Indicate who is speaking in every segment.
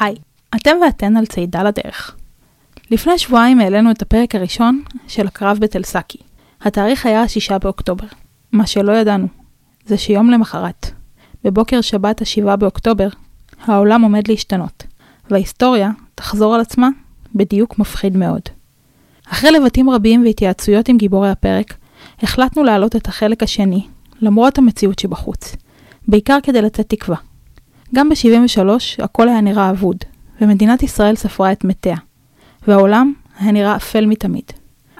Speaker 1: היי, אתם ואתן על צעידה לדרך. לפני שבועיים העלינו את הפרק הראשון של הקרב בתל סאקי. התאריך היה השישה באוקטובר. מה שלא ידענו, זה שיום למחרת, בבוקר שבת השבעה באוקטובר, העולם עומד להשתנות, וההיסטוריה תחזור על עצמה בדיוק מפחיד מאוד. אחרי לבטים רבים והתייעצויות עם גיבורי הפרק, החלטנו להעלות את החלק השני, למרות המציאות שבחוץ, בעיקר כדי לתת תקווה. גם ב-73 הכל היה נראה אבוד, ומדינת ישראל ספרה את מתיה, והעולם היה נראה אפל מתמיד.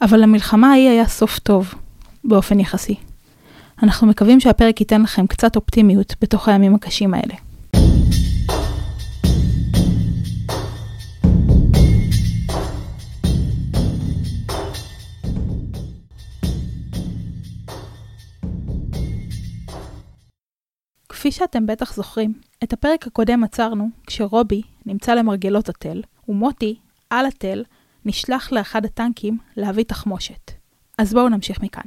Speaker 1: אבל למלחמה ההיא היה סוף טוב, באופן יחסי. אנחנו מקווים שהפרק ייתן לכם קצת אופטימיות בתוך הימים הקשים האלה. כפי שאתם בטח זוכרים, את הפרק הקודם עצרנו כשרובי נמצא למרגלות התל, ומוטי, על התל, נשלח לאחד הטנקים להביא תחמושת. אז בואו נמשיך מכאן.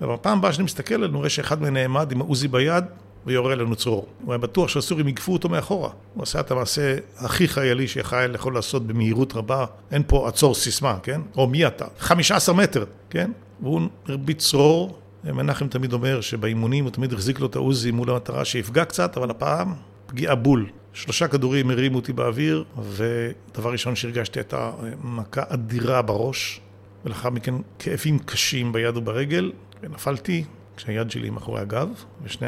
Speaker 2: ובפעם הבאה שאני מסתכל, אני רואה שאחד מהם נעמד עם העוזי ביד ויורה לנו צרור. הוא היה בטוח שהסורים יגפו אותו מאחורה. הוא עשה את המעשה הכי חיילי שחייל יכול לעשות במהירות רבה. אין פה עצור סיסמה, כן? או מי אתה? 15 מטר, כן? והוא הרביץ צרור. מנחם תמיד אומר שבאימונים הוא תמיד החזיק לו את העוזי מול המטרה שיפגע קצת, אבל הפעם פגיעה בול. שלושה כדורים הרימו אותי באוויר, ודבר ראשון שהרגשתי הייתה מכה אדירה בראש, ולאחר מכן כאבים קשים ביד וברגל, ונפלתי כשהיד שלי מאחורי הגב, ושני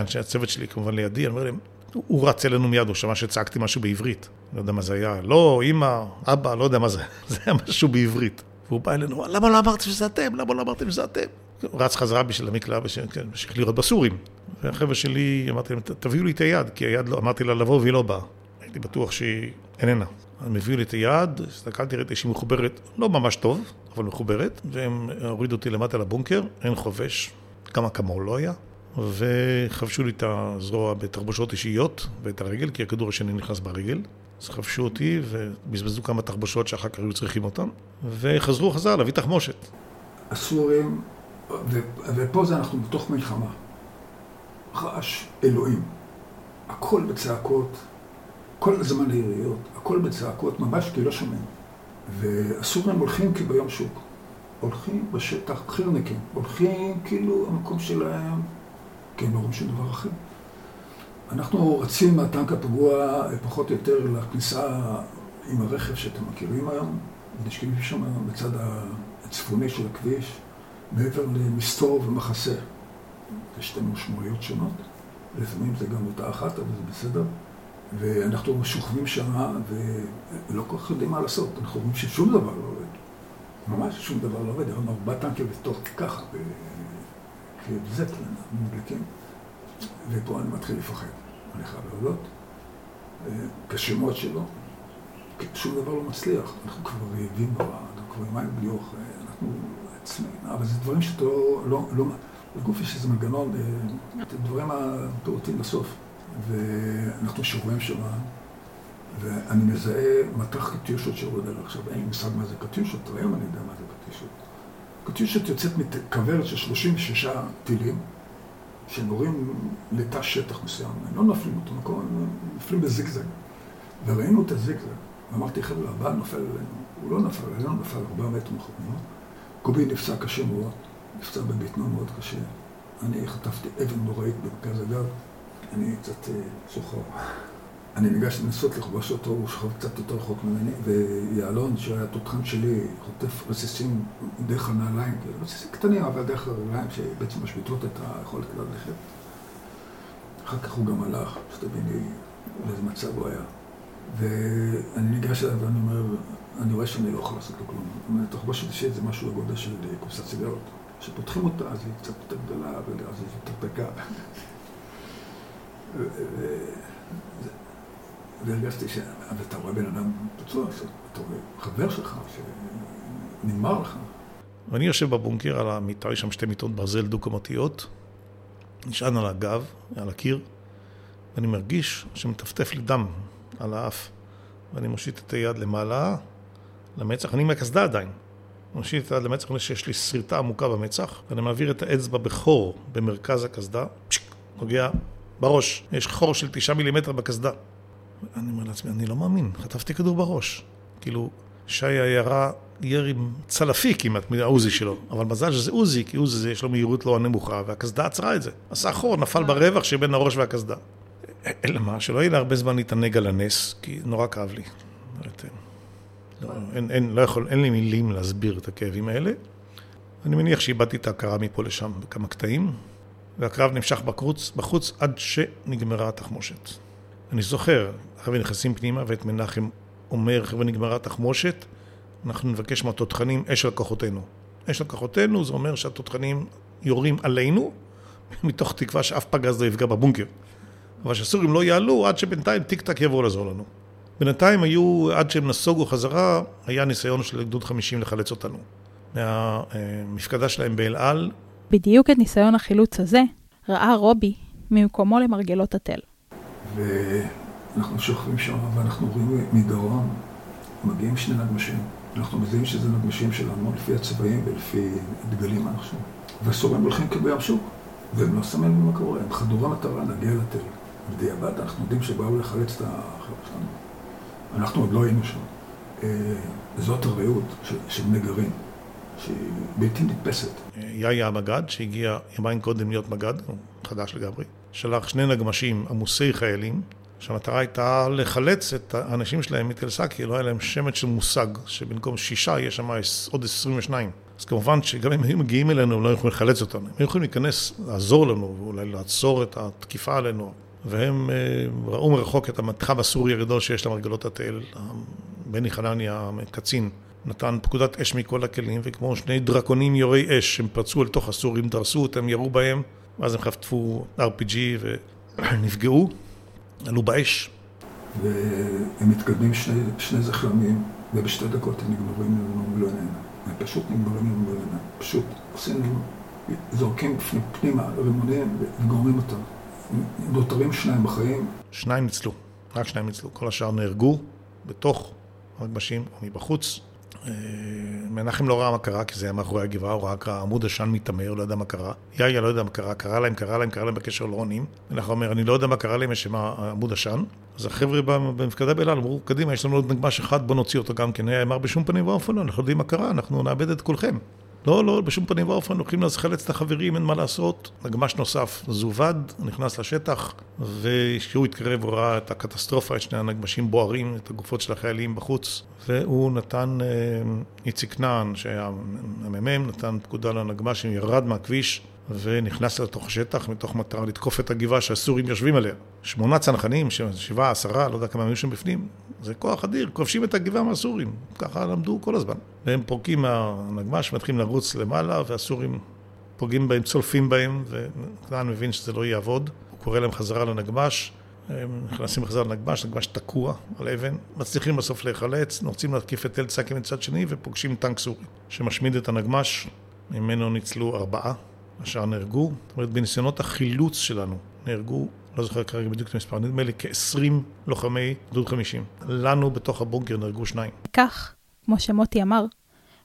Speaker 2: אנשי הצוות שלי כמובן לידי, אני אומר להם, הוא רץ אלינו מיד, הוא שמע שצעקתי משהו בעברית. לא יודע מה זה היה, לא, אמא, אבא, לא יודע מה זה, זה היה משהו בעברית. והוא בא אלינו, למה לא אמרתם שזה אתם? למה לא אמרתם שזה אתם? רץ חזרה בשביל המקלע, כן, בשביל לראות בסורים. והחבר'ה שלי, אמרתי להם, תביאו לי את היד, כי היד, לא, אמרתי לה לבוא והיא לא באה. הייתי בטוח שהיא איננה. הם הביאו לי את היד, הסתכלתי, ראיתי שהיא מחוברת לא ממש טוב, אבל מחוברת, והם הורידו אותי למטה לבונקר, אין חובש, כמה כמוהו לא היה, וחבשו לי את הזרוע בתחבושות אישיות ואת הרגל, כי הכדור השני נכנס ברגל. אז חבשו אותי ובזבזו כמה תחבושות שאחר כך היו צריכים אותן, וחזרו חזר להביא תחמושת.
Speaker 3: הסורים, ופה זה אנחנו בתוך מלחמה. רעש אלוהים. הכל בצעקות, כל הזמן ליריות, הכל בצעקות, ממש כי לא שומעים. והסורים הולכים כביום שוק. הולכים בשטח, חירניקים. הולכים כאילו המקום שלהם, כי הם לא רואים שום דבר אחר. אנחנו רצים מהטנק הפגוע פחות או יותר לכניסה עם הרכב שאתם מכירים היום, נשקים שם בצד הצפוני של הכביש, מעבר למסתור ומחסה. יש שתי משמעויות שונות, לפעמים זה גם אותה אחת, אבל זה בסדר. ואנחנו שוכבים שם ולא כל כך יודעים מה לעשות, אנחנו רואים ששום דבר לא עובד. ממש שום דבר לא עובד, היום ארבע טנקים בתוך ככה, כזפלן, מודלקים. ופה אני מתחיל לפחד, אני חייב להודות. כשמות שלו, שום דבר לא מצליח. אנחנו כבר רעבים נורא, אנחנו כבר מים בלי אוכל, אנחנו עצמאים, אבל זה דברים שאתה לא... לא לגוף יש איזה מנגנון, את הדברים הפעוטים בסוף. ואנחנו שרואים שם, ואני מזהה מטח קטיושות שיורד עליו. עכשיו, אין לי מושג מה זה קטיושות, היום אני יודע מה זה קטיושות. קטיושות יוצאת מכוורת של 36 טילים, שנורים לתא שטח מסוים. הם לא נופלים אותו מקום, הם נופלים בזיגזג. וראינו את הזיגזג, ואמרתי, חבר'ה, הבא נופל עלינו. הוא לא נפל עלינו, נפל 4 מטר מחוץ קובי נפצע קשה מאוד, נפצע בבטנו מאוד קשה. אני חטפתי אבן נוראית במרכז הגב, אני קצת שוחר. אני ניגש לנסות לכבוש אותו, הוא שוכב קצת יותר רחוק ממני, ויעלון, שהיה תותחן שלי, חוטף רסיסים דרך הנעליים, רסיסים קטנים, אבל דרך הרגליים, שבעצם משביתות את היכולת ללכת. אחר כך הוא גם הלך, שתביני לאיזה מצב הוא היה. ואני ניגש אליו ואני אומר, אני רואה שאני לא יכול לעשות לו כלום. זאת אומרת, תחבושת אישית זה משהו בגודל של קופסת סיגרות. כשפותחים אותה, אז היא קצת יותר גדולה, ואז היא יותר דקה. והרגשתי ש... ואתה רואה בן אדם פצוע, אתה רואה חבר שלך שנגמר לך.
Speaker 2: ואני יושב בבונקר על המיטה, יש שם שתי מיטות ברזל דו-קומתיות, נשען על הגב, על הקיר, ואני מרגיש שמטפטף לי דם על האף. ואני מושיט את היד למעלה, למצח, אני עם הקסדה עדיין. מושיט את היד למצח, אני שיש לי שריטה עמוקה במצח, ואני מעביר את האצבע בחור במרכז הקסדה, פשיק, נוגע בראש. יש חור של תשעה מילימטר בקסדה. אני אומר לעצמי, אני לא מאמין, חטפתי כדור בראש. כאילו, שי ירה ירי צלפי כמעט מהעוזי שלו, אבל מזל שזה עוזי, כי עוזי יש לו מהירות לא נמוכה, והקסדה עצרה את זה. עשה חור, נפל ברווח שבין הראש והקסדה. אלא מה, שלא יהיה לי הרבה זמן להתענג על הנס, כי נורא כאב לי. לא, אין, אין, לא יכול, אין לי מילים להסביר את הכאבים האלה. אני מניח שאיבדתי את ההכרה מפה לשם בכמה קטעים, והקרב נמשך בחוץ, בחוץ עד שנגמרה התחמושת. אני זוכר, חבר'ה נכנסים פנימה ואת מנחם אומר, חבר'ה נגמרה התחמושת, אנחנו נבקש מהתותחנים אש על כוחותינו. אש על כוחותינו זה אומר שהתותחנים יורים עלינו, מתוך תקווה שאף פגז לא יפגע בבונקר. אבל שהסורים לא יעלו עד שבינתיים טיק טק יבואו לעזור לנו. בינתיים היו, עד שהם נסוגו חזרה, היה ניסיון של גדוד 50 לחלץ אותנו. מהמפקדה שלהם באל על.
Speaker 1: בדיוק את ניסיון החילוץ הזה ראה רובי ממקומו למרגלות התל.
Speaker 3: ואנחנו שוכבים שם ואנחנו רואים מדרום, מגיעים שני נגמשים. אנחנו מזהים שזה נגמשים שלנו לפי הצבעים ולפי דגלים אנחנו. והסורים הולכים כבים שוק, והם לא שמים מה קורה, הם חדורי מטרה להגיע לתל. בדיעבד אנחנו יודעים שבאו לחלץ את החבר'ה שלנו. אנחנו עוד לא היינו שם. אה, זאת הרעות של נגרים, שהיא בלתי נתפסת.
Speaker 2: יאיה המג"ד, שהגיע יומיים קודם להיות מג"ד, הוא חדש לגמרי, שלח שני נגמשים עמוסי חיילים, שהמטרה הייתה לחלץ את האנשים שלהם מתל סאקי, לא היה להם שמץ של מושג, שבמקום שישה יש שם עוד עשרים ושניים. אז כמובן שגם אם היו מגיעים אלינו, הם לא יכולים לחלץ אותנו. הם יכולים להיכנס, לעזור לנו, ואולי לעצור את התקיפה עלינו. והם אה, ראו מרחוק את המתחם הסורי הגדול שיש למרגלות התל. בני חנניה, הקצין, נתן פקודת אש מכל הכלים, וכמו שני דרקונים יורי אש, הם פרצו אל תוך הסורים, דרסו אותם, ירו בהם, ואז הם חטפו RPG ונפגעו, עלו באש.
Speaker 3: והם מתקדמים שני, שני זחלמים, ובשתי דקות הם נגמרים לנו מלוא עיניים. הם פשוט נגמרים לנו מלוא עיניים. פשוט עושים, זורקים פנימה רימונים וגורמים אותם. נותרים שניים בחיים.
Speaker 2: שניים ניצלו, רק שניים ניצלו. כל השאר נהרגו בתוך הנגמשים או מבחוץ. אה, מנחם לא ראה מה קרה, כי זה היה מאחורי הגבעה, הוא רק עמוד עשן מתעמר, לא יודע מה קרה. יאיה לא יודע מה קרה, קרה להם, קרה להם, קרה להם בקשר לא עונים. מנחם אומר, אני לא יודע מה קרה להם, יש שם עמוד עשן. אז החבר'ה במפקדה באלעל אמרו, קדימה, יש לנו עוד נגמש אחד, בוא נוציא אותו גם כן. היה אמר בשום פנים ואופן אנחנו יודעים מה קרה, אנחנו נאבד את כולכם. לא, לא, בשום פנים ואופן, הולכים לחלץ את החברים, אין מה לעשות. נגמש נוסף זובד, נכנס לשטח, וכשהוא התקרב הוא ראה את הקטסטרופה, את שני הנגמשים בוערים, את הגופות של החיילים בחוץ, והוא נתן, אה, איציק כנען, שהיה המ"מ, נתן פקודה לנגמשים, ירד מהכביש. ונכנס לתוך השטח מתוך מטרה לתקוף את הגבעה שהסורים יושבים עליה. שמונה צנחנים, שבעה, עשרה, לא יודע כמה היו שם בפנים, זה כוח אדיר, כובשים את הגבעה מהסורים, ככה למדו כל הזמן. והם פורקים מהנגמ"ש, מתחילים לרוץ למעלה, והסורים פוגעים בהם, צולפים בהם, וכנען מבין שזה לא יעבוד, הוא קורא להם חזרה לנגמ"ש, נכנסים בחזרה לנגמ"ש, נגמ"ש תקוע על אבן, מצליחים בסוף להיחלץ, רוצים להתקיף את תל צקי מצד שני ופוגשים טנק סורי שמשמיד את הנגמ"ש, ממנו ניצלו ארבעה. השאר נהרגו. זאת אומרת, בניסיונות החילוץ שלנו נהרגו, לא זוכר כרגע בדיוק את המספר, נדמה לי כ-20 לוחמי גדוד 50. לנו בתוך הבונקר נהרגו שניים.
Speaker 1: כך, כמו שמוטי אמר,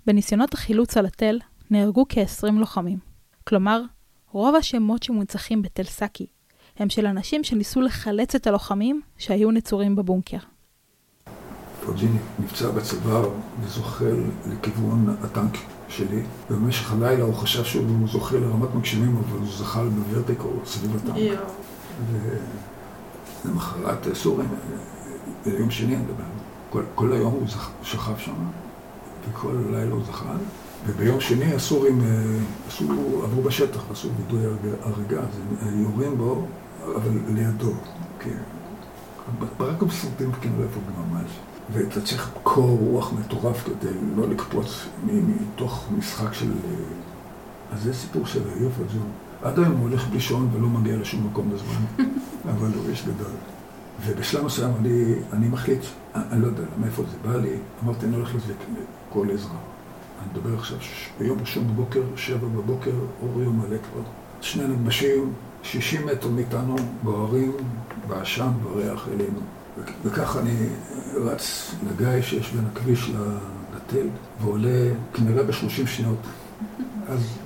Speaker 1: בניסיונות החילוץ על התל נהרגו כ-20 לוחמים. כלומר, רוב השמות שמונצחים בתל סאקי הם של אנשים שניסו לחלץ את הלוחמים שהיו נצורים בבונקר.
Speaker 3: פוג'יני נפצע בצוואר וזוחל לכיוון הטנק שלי, ובמשך הלילה הוא חשב שהוא זוכה לרמת מגשימים, אבל הוא זחל בוורטיקו סביב הטנק. ולמחרת סורים, ביום שני אני מדבר, כל, כל היום הוא זח, שכב שם, וכל לילה הוא זחל, וביום שני הסורים אה, עשו, עברו בשטח, עשו וידוי הריגה, אז הם יורים בו, אבל לידו, כן. רק בסרטים כאילו איפה ממש. ואתה צריך קור רוח מטורף כדי לא לקפוץ מתוך משחק של... אה, אז זה סיפור של היופי פג'ון. עד היום הוא הולך בלי שעון ולא מגיע לשום מקום בזמן, אבל הוא איש גדול. ובשלב מסוים אני, אני מחליט, אני לא יודע מאיפה זה בא לי, אמרתי, אני הולך לזה כל עזרה. אני מדבר עכשיו ביום ראשון בבוקר, שבע בבוקר, אור יום מלא כבר. שני נגמשים, 60 מטר מאיתנו, בוערים, בעשן, בריח אלינו. וככה אני רץ לגיא שיש בין הכביש לתל, ועולה כנראה בשלושים שניות. אז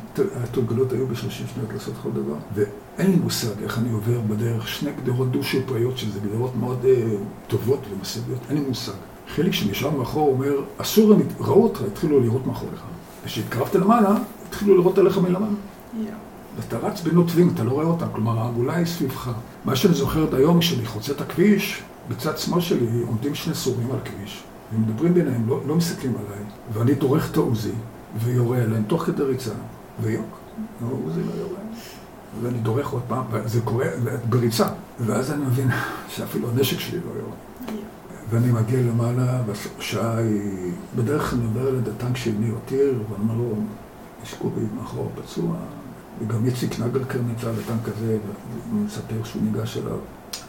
Speaker 3: התורגלות היו ב-30 שניות לעשות כל דבר, ואין לי מושג איך אני עובר בדרך שני גדרות דו-שיפריות, שזה גדרות מאוד אה, טובות ומסיביות, אין לי מושג. חיליק שנשאר מאחור אומר, הסורים ראו אותך, התחילו לראות מאחוריך. וכשהתקרבת למעלה, התחילו לראות עליך מלמעלה. ואתה רץ בין אתה לא רואה אותם, כלומר העגולה היא סביבך. מה שאני זוכר עד היום, כשאני חוצה את הכביש, בצד שמאל שלי עומדים שני סורים על הכביש, ומדברים ביניהם, לא, לא מסתכלים עליי, ואני דורך את העוזי, ויורה עליהם תוך כדי ריצה, ויוק, העוזי לא יורה. ואני דורך עוד פעם, וזה קורה בריצה, ואז אני מבין שאפילו הנשק שלי לא יורה. ואני מגיע למעלה, והשעה היא... בדרך כלל אני עובר ליד הטנק של ניר אותיר, ואני אומר לו, יש קובי מאחור פצוע, וגם איציק נגלקר נמצא בטנק הזה, והוא מספר שהוא ניגש אליו.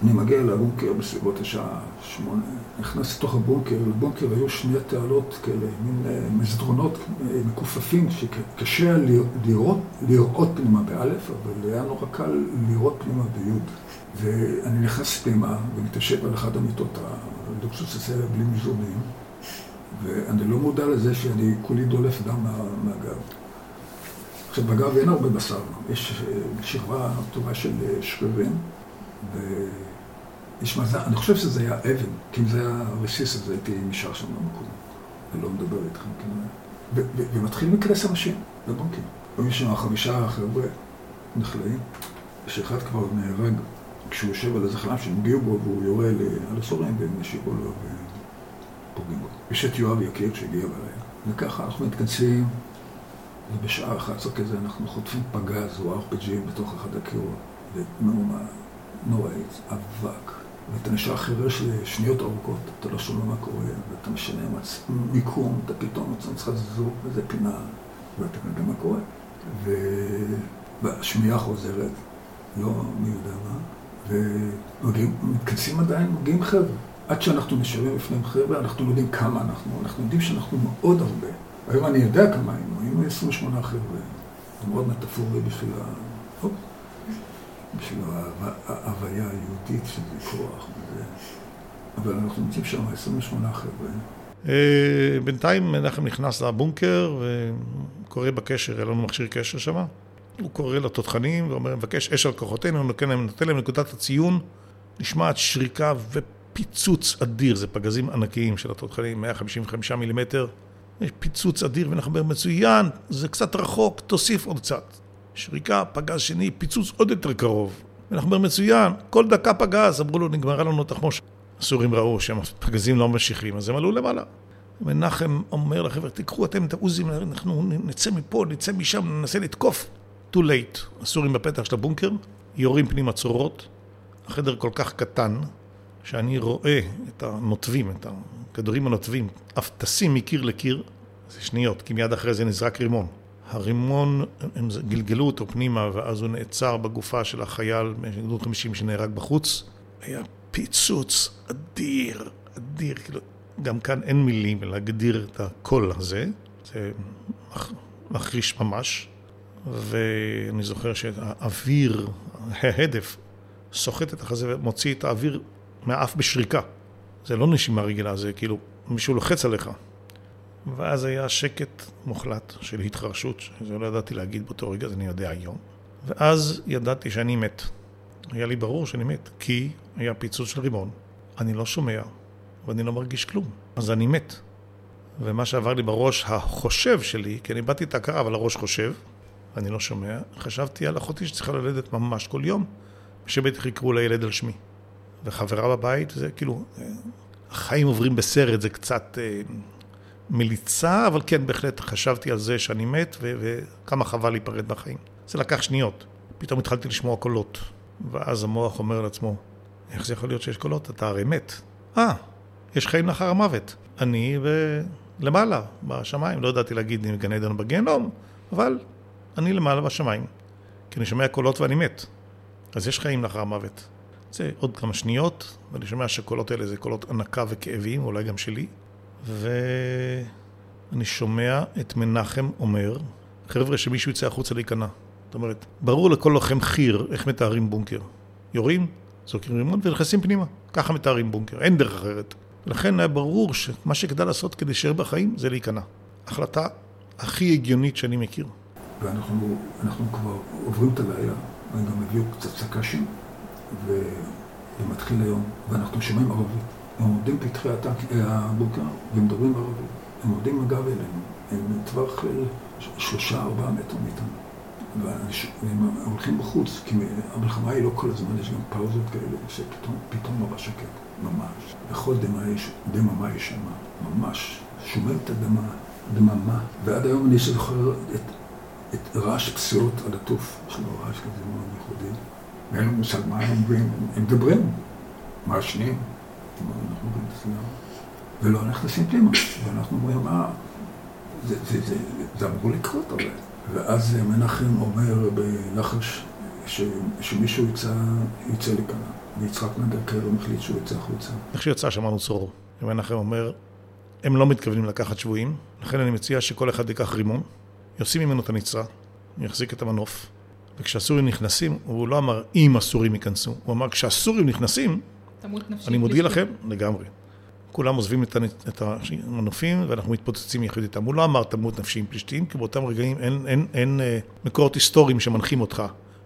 Speaker 3: אני מגיע לבונקר בסביבות השעה שמונה, נכנס לתוך הבונקר, לבונקר היו שני תעלות כאלה, מין אה, מסדרונות אה, מכופפים, שקשה לראות, לראות פנימה באלף, אבל היה נורא קל לראות פנימה ביוד. ואני נכנס פנימה ומתיישב על אחת המיטות הלוקסוס הזה בלי מזרונים, ואני לא מודע לזה שאני כולי דולף דם מהגב. עכשיו, בגב אין הרבה בשר, יש אה, שכבה טובה של שרירים. ויש מזל, אני חושב שזה היה אבן, כי אם זה היה רסיס אז הייתי נשאר שם במקום, ולא מדבר איתכם כנראה. ומתחיל מקרס אנשים בבונקים. היו שם חמישה חבר'ה נחלאים, שאחד כבר נהרג כשהוא יושב על איזה חלם שהם הגיעו בו והוא יורה על הסורים והם ישיבו לו ופוגעים בו. יש את יואב יקיר שהגיע בלילה. וככה אנחנו מתכנסים, ובשעה 11 כזה אנחנו חוטפים פגז או RPG בתוך אחד הקירות, ומהומה. נוראית, אבק, ואתה נשאר חירש לשניות ארוכות, אתה לא שומע מה קורה, ואתה משנה מיקום, אתה פתאום מוצא לך זזור איזה פינה, ואתה יודע מה קורה. והשמיעה חוזרת, לא מי יודע מה, ומתכנסים עדיין, מגיעים חבר'ה. עד שאנחנו נשארים בפניהם חבר'ה, אנחנו לא יודעים כמה אנחנו, אנחנו יודעים שאנחנו מאוד הרבה. היום אני יודע כמה היינו, היינו 28 חבר'ה. זה מאוד מטאפורי בשביל ה... בשביל ההוויה היהודית שזה כוח וזה. אבל אנחנו נמצאים שם 28 חבר'ה.
Speaker 2: אה, בינתיים מנחם נכנס לבונקר וקורא בקשר, היה לנו מכשיר קשר שם. הוא קורא לתותחנים ואומר, מבקש אש על כוחותינו, נותן להם, נותן להם נקודת הציון, נשמעת שריקה ופיצוץ אדיר, זה פגזים ענקיים של התותחנים, 155 מילימטר, יש פיצוץ אדיר אומרים, מצוין, זה קצת רחוק, תוסיף עוד קצת. שריקה, פגז שני, פיצוץ עוד יותר קרוב. אומרים, מצוין, כל דקה פגז, אמרו לו, נגמרה לנו תחמושת. הסורים ראו שהפגזים לא ממשיכים, אז הם עלו למעלה. מנחם אומר לחבר'ה, תיקחו אתם את העוזים, אנחנו נצא מפה, נצא משם, ננסה לתקוף. too late. הסורים בפתח של הבונקר, יורים פנימה צורות. החדר כל כך קטן, שאני רואה את הנוטבים, את הכדורים הנוטבים, אף טסים מקיר לקיר, זה שניות, כי מיד אחרי זה נזרק רימון. הרימון, הם גלגלו אותו פנימה ואז הוא נעצר בגופה של החייל מגדוד 50 שנהרג בחוץ. היה פיצוץ אדיר, אדיר, כאילו, גם כאן אין מילים להגדיר את הקול הזה, זה מחריש ממש. ואני זוכר שהאוויר, ההדף, סוחט את החזה ומוציא את האוויר מהאף בשריקה. זה לא נשימה רגילה, זה כאילו מישהו לוחץ עליך. ואז היה שקט מוחלט של התחרשות, שזה לא ידעתי להגיד באותו רגע, אז אני יודע היום. ואז ידעתי שאני מת. היה לי ברור שאני מת, כי היה פיצוץ של רימון, אני לא שומע, ואני לא מרגיש כלום, אז אני מת. ומה שעבר לי בראש החושב שלי, כי אני איבדתי את ההכרה, אבל הראש חושב, ואני לא שומע, חשבתי על אחותי שצריכה ללדת ממש כל יום, ושבטח יקראו לילד על שמי. וחברה בבית, זה כאילו, החיים עוברים בסרט, זה קצת... אה, מליצה, אבל כן, בהחלט חשבתי על זה שאני מת, ו- וכמה חבל להיפרד בחיים. זה לקח שניות. פתאום התחלתי לשמוע קולות, ואז המוח אומר לעצמו, איך זה יכול להיות שיש קולות? אתה הרי מת. אה, יש חיים לאחר המוות. אני למעלה, בשמיים, לא ידעתי להגיד אם גן עדן או בגיהנום, אבל אני למעלה בשמיים. כי אני שומע קולות ואני מת. אז יש חיים לאחר המוות. זה עוד כמה שניות, ואני שומע שהקולות האלה זה קולות הנקה וכאבים, אולי גם שלי. ואני שומע את מנחם אומר, חבר'ה, שמישהו יצא החוצה להיכנע. זאת אומרת, ברור לכל לוחם חי"ר איך מתארים בונקר. יורים, זורקים רימון ונכנסים פנימה. ככה מתארים בונקר, אין דרך אחרת. לכן היה ברור שמה שכדאי לעשות כדי להישאר בחיים זה להיכנע. החלטה הכי הגיונית שאני מכיר.
Speaker 3: ואנחנו כבר עוברים את הלילה, הם גם הביאו קצת סק"שים, ומתחיל היום, ואנחנו שומעים ערבית. הם עומדים פתחי הבוקר ומדברים ערבית. הם עומדים אגב אלינו, הם בטווח שלושה, ארבעה מטר מאיתנו. והם הולכים בחוץ, כי המלחמה היא לא כל הזמן, יש גם פאוזות כאלה, שפתאום ממש שקט, ממש. בכל דממה יש, שם, ממש. שומע את הדממה, דממה. ועד היום אני זוכר את, את רעש פסיעות על התוף, יש לו רעש כזה מאוד ייחודי. ואין לנו מושג מה הם אומרים, הם מדברים, מעשנים, אנחנו אומרים זה ולא נכנסים פנימה, ואנחנו אומרים, מה, זה, זה, זה, זה אמור לקרות הרי. ואז מנחם אומר בלחש ש, שמישהו יצא, יצא לכאן. ויצחק מנדלקר מחליט שהוא יצא החוצה.
Speaker 2: איך שיצא שמענו צרור. ומנחם אומר, הם לא מתכוונים לקחת שבויים, לכן אני מציע שכל אחד ייקח רימון, יוציא ממנו את הנצרה, יחזיק את המנוף, וכשהסורים נכנסים, הוא לא אמר אם הסורים ייכנסו, הוא אמר כשהסורים נכנסים, אני מודיע לכם, לגמרי. כולם עוזבים את המנופים ואנחנו מתפוצצים יחד איתם. הוא לא אמר תמות נפשי עם פלישתים, כי באותם רגעים אין, אין, אין, אין אה, מקורות היסטוריים שמנחים אותך.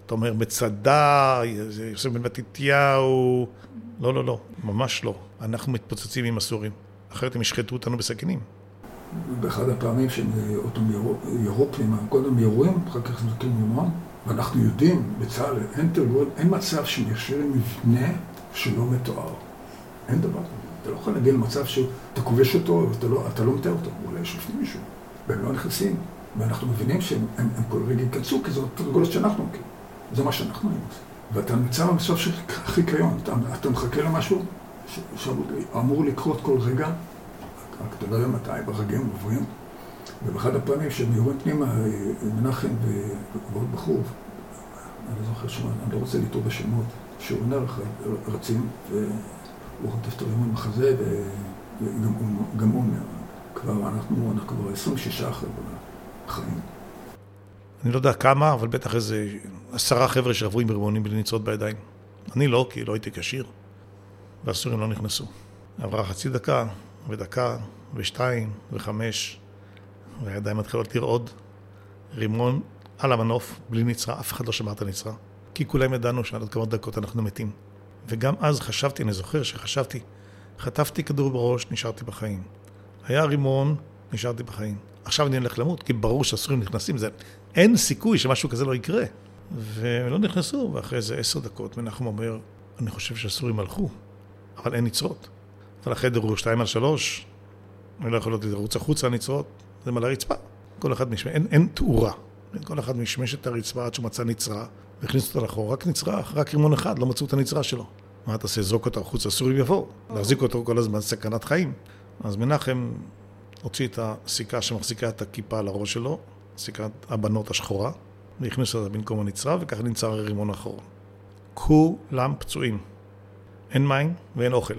Speaker 2: אתה אומר מצדה, יוסף בן מתתיהו, לא, לא, לא, ממש לא. אנחנו מתפוצצים עם הסורים, אחרת הם ישחטו אותנו בסכינים.
Speaker 3: באחד הפעמים שהם אה, עוד ירו פנימה, קודם יורים, אחר כך זורקים יומון, ואנחנו יודעים בצה"ל, אין, אין מצב שמיישרים מבנה שלא מתואר. אין דבר כזה. אתה לא יכול להגיע למצב שאתה כובש אותו ואתה לא, לא מתאר אותו, אולי יש לפני מישהו, והם לא נכנסים, ואנחנו מבינים שהם הם, הם כל רגע ייכנסו, כי זאת תרגולת שאנחנו מכירים. זה מה שאנחנו היינו עושים. ואתה נמצא במצב של חיקיון, אתה, אתה מחכה למשהו שאמור לקרות כל רגע, רק אתה לא יודע מתי, ברגעים עוברים. ובאחד הפעמים שהם יורים פנימה, מנחם ועוד בחור, אני לא זוכר שמה, אני לא רוצה לטעות בשמות, שהוא נערך, רצים, הוא חוטף את הרימון בחזה, וגם הוא אומר, כבר אנחנו, אנחנו כבר 26 חבר'ה בחיים.
Speaker 2: אני לא יודע כמה, אבל בטח איזה עשרה חבר'ה שעברו עם רימונים בלי נצרות בידיים. אני לא, כי לא הייתי כשיר, והסורים לא נכנסו. עברה חצי דקה, ודקה, ושתיים, וחמש, והידיים מתחילות לרעוד. רימון על המנוף, בלי נצרה, אף אחד לא שמע את הנצרה. כי כולם ידענו שעד עוד כמה דקות אנחנו מתים. וגם אז חשבתי, אני זוכר שחשבתי, חטפתי כדור בראש, נשארתי בחיים. היה רימון, נשארתי בחיים. עכשיו אני הולך למות, כי ברור שהסורים נכנסים, זה... אין סיכוי שמשהו כזה לא יקרה. והם לא נכנסו, ואחרי איזה עשר דקות מנחם אומר, אני חושב שהסורים הלכו, אבל אין נצרות. אבל החדר הוא שתיים על שלוש, אני לא יכול לרוץ החוצה נצרות, זה על הרצפה. כל אחד משמש, אין, אין תאורה. כל אחד משמש את הרצפה עד שהוא מצא נצרה, והכניס אותה לחור, רק נצרה, רק רימון אחד, לא מצאו את הנצרה שלו. מה אתה עושה? זרוק אותו החוצה, הסורים יבואו. להחזיק אותו כל הזמן, סכנת חיים. אז מנחם הוציא את הסיכה שמחזיקה את הכיפה על הראש שלו, סיכת הבנות השחורה, והכניס אותה במקום הנצרה, וככה נמצא הרימון האחרון. כולם פצועים. אין מים ואין אוכל.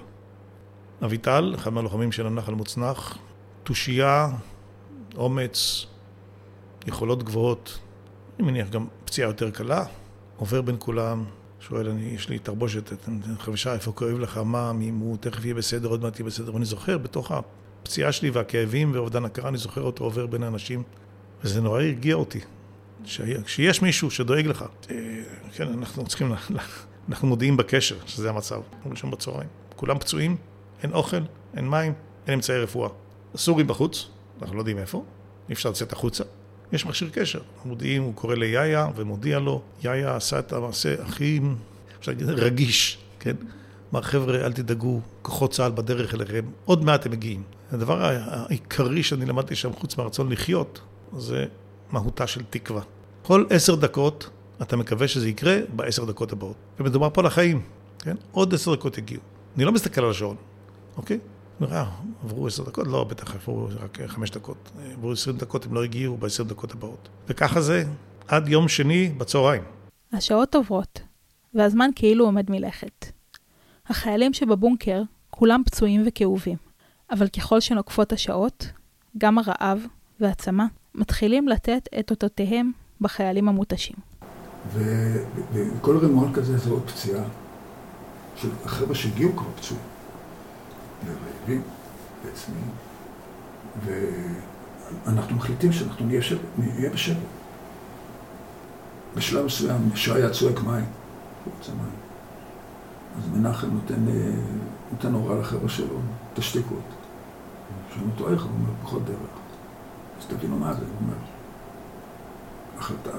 Speaker 2: אביטל, אחד מהלוחמים של הנחל מוצנח, תושייה, אומץ, יכולות גבוהות, אני מניח גם פציעה יותר קלה, עובר בין כולם, שואל, אני, יש לי תרבושת, חמישה, איפה כואב לך, מה, מי, הוא תכף יהיה בסדר, עוד מעט יהיה בסדר. ואני זוכר, בתוך הפציעה שלי והכאבים ואובדן הכרה, אני זוכר אותו עובר בין האנשים, וזה נורא הרגיע אותי. שיש מישהו שדואג לך. אה, כן, אנחנו צריכים, אנחנו מודיעים בקשר שזה המצב. אנחנו שם בצהריים. כולם פצועים, אין אוכל, אין מים, אין אמצעי רפואה. הסורים בחוץ, אנחנו לא יודעים איפה, אי אפשר לצאת החוצה. יש מכשיר קשר. מודיעים, הוא קורא ליאיה ומודיע לו, יאיה עשה את המעשה הכי, רגיש, כן? אמר, חבר'ה, אל תדאגו, כוחות צה"ל בדרך אליכם, עוד מעט הם מגיעים. הדבר העיקרי שאני למדתי שם, חוץ מהרצון לחיות, זה מהותה של תקווה. כל עשר דקות אתה מקווה שזה יקרה בעשר דקות הבאות. ומדובר פה על החיים, כן? עוד עשר דקות יגיעו. אני לא מסתכל על השעון, אוקיי? אה, עברו עשר דקות? לא, בטח עברו רק חמש דקות. עברו עשרים דקות, הם לא הגיעו בעשר דקות הבאות. וככה זה עד יום שני בצהריים.
Speaker 1: השעות עוברות, והזמן כאילו עומד מלכת. החיילים שבבונקר, כולם פצועים וכאובים. אבל ככל שנוקפות השעות, גם הרעב והצמא מתחילים לתת את אותותיהם בחיילים המותשים.
Speaker 3: וכל רימון כזה זה עוד פציעה של החבר'ה שהגיעו כבר פצועים. ורעבים וצמאים. ואנחנו מחליטים שאנחנו נהיה, שב... נהיה בשבי. בשלב מסוים שהיה צועק מים, הוא רוצה מים. אז מנחם נותן, אה, נותן הוראה לחבר'ה שלו, תשתיקו אותו. שואלים אותו איך? הוא אומר, בכל דרך. אז תבינו מה זה, הוא אומר, החלטה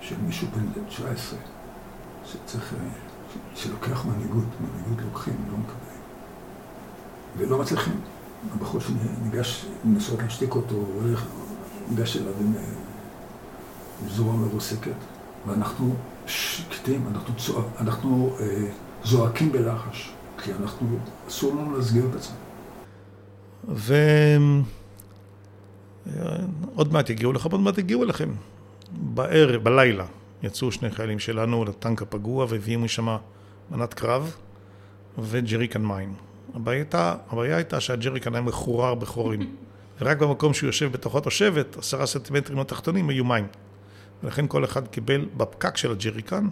Speaker 3: של מישהו בן 19, שצריך, אה, שלוקח מנהיגות, מנהיגות לוקחים, לא מקבלים. ולא מצליחים. הבחור שניגש, לנסות להשתיק אותו, הוא הולך, ניגש אליו עם אה, זרוע מרוסקת, ואנחנו שקטים, אנחנו, צוע, אנחנו אה, זועקים בלחש, כי אנחנו, אסור לנו להסגיר את עצמנו.
Speaker 2: ועוד מעט יגיעו לך, עוד מעט יגיעו אליכם. בערב, בלילה, יצאו שני חיילים שלנו לטנק הפגוע והביאו משם מנת קרב וג'ריקן מים. הבעיה הייתה, הבעיה הייתה שהג'ריקן היה מחורר בחורים. ורק במקום שהוא יושב בתוכו תושבת, עשרה סנטימטרים התחתונים היו מים. ולכן כל אחד קיבל בפקק של הג'ריקן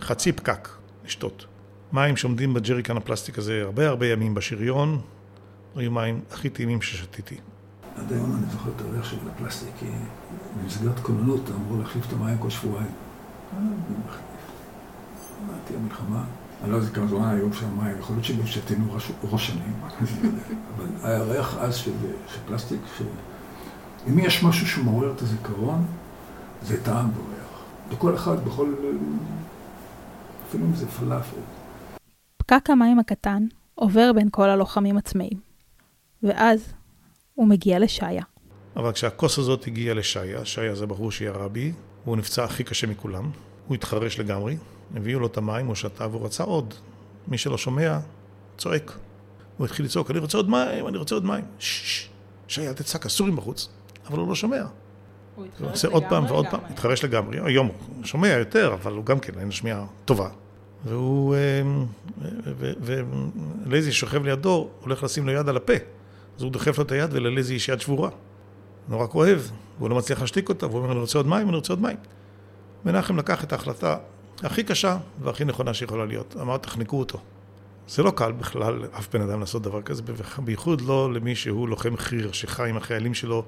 Speaker 2: חצי פקק לשתות. מים שעומדים בג'ריקן הפלסטיק הזה הרבה הרבה ימים בשריון, היו מים הכי טעימים ששתיתי.
Speaker 3: עד היום אני זוכר את הריח של הפלסטיק, כי במסגרת כוננות אמרו להחליף את המים כל שבועיים. אמרתי, המלחמה, אני לא יודע כמה זמן היום של המים, יכול להיות שגם שתינו ראש שנים, אבל היה ריח אז של פלסטיק, אם יש משהו שמעורר את הזיכרון, זה טעם בריח. לכל אחד, בכל... אפילו אם זה פלאפל.
Speaker 1: פקק המים הקטן עובר בין כל הלוחמים הצמאים. ואז הוא מגיע לשיה.
Speaker 2: אבל כשהכוס הזאת הגיעה לשיה, שיה זה בחור שירה בי, והוא נפצע הכי קשה מכולם, הוא התחרש לגמרי, הביאו לו את המים, הוא שתה והוא רצה עוד. מי שלא שומע, צועק. הוא התחיל לצעוק, אני רוצה עוד מים, אני רוצה עוד מים. ששש, שי, אל תצעק, אסורים בחוץ. אבל הוא לא שומע.
Speaker 1: הוא
Speaker 2: עושה עוד פעם ועוד פעם, התחרש לגמרי. היום הוא שומע יותר, אבל הוא גם כן, אין שמיעה טובה. והוא, אה, ולייזי שוכב לידו, הולך לשים לו יד על הפה. אז הוא דוחף לו את היד וללייזי יש יד שבורה. נורא כואב, והוא לא מצליח להשתיק אותה, והוא אומר, אני רוצה עוד מים, אני רוצה עוד מים. מנחם לקח את ההחלטה הכי קשה והכי נכונה שיכולה להיות. אמר, תחנקו אותו. זה לא קל בכלל, אף בן אדם לעשות דבר כזה, בייחוד לא למי שהוא לוחם חי"ר, שחי עם החיילים שלו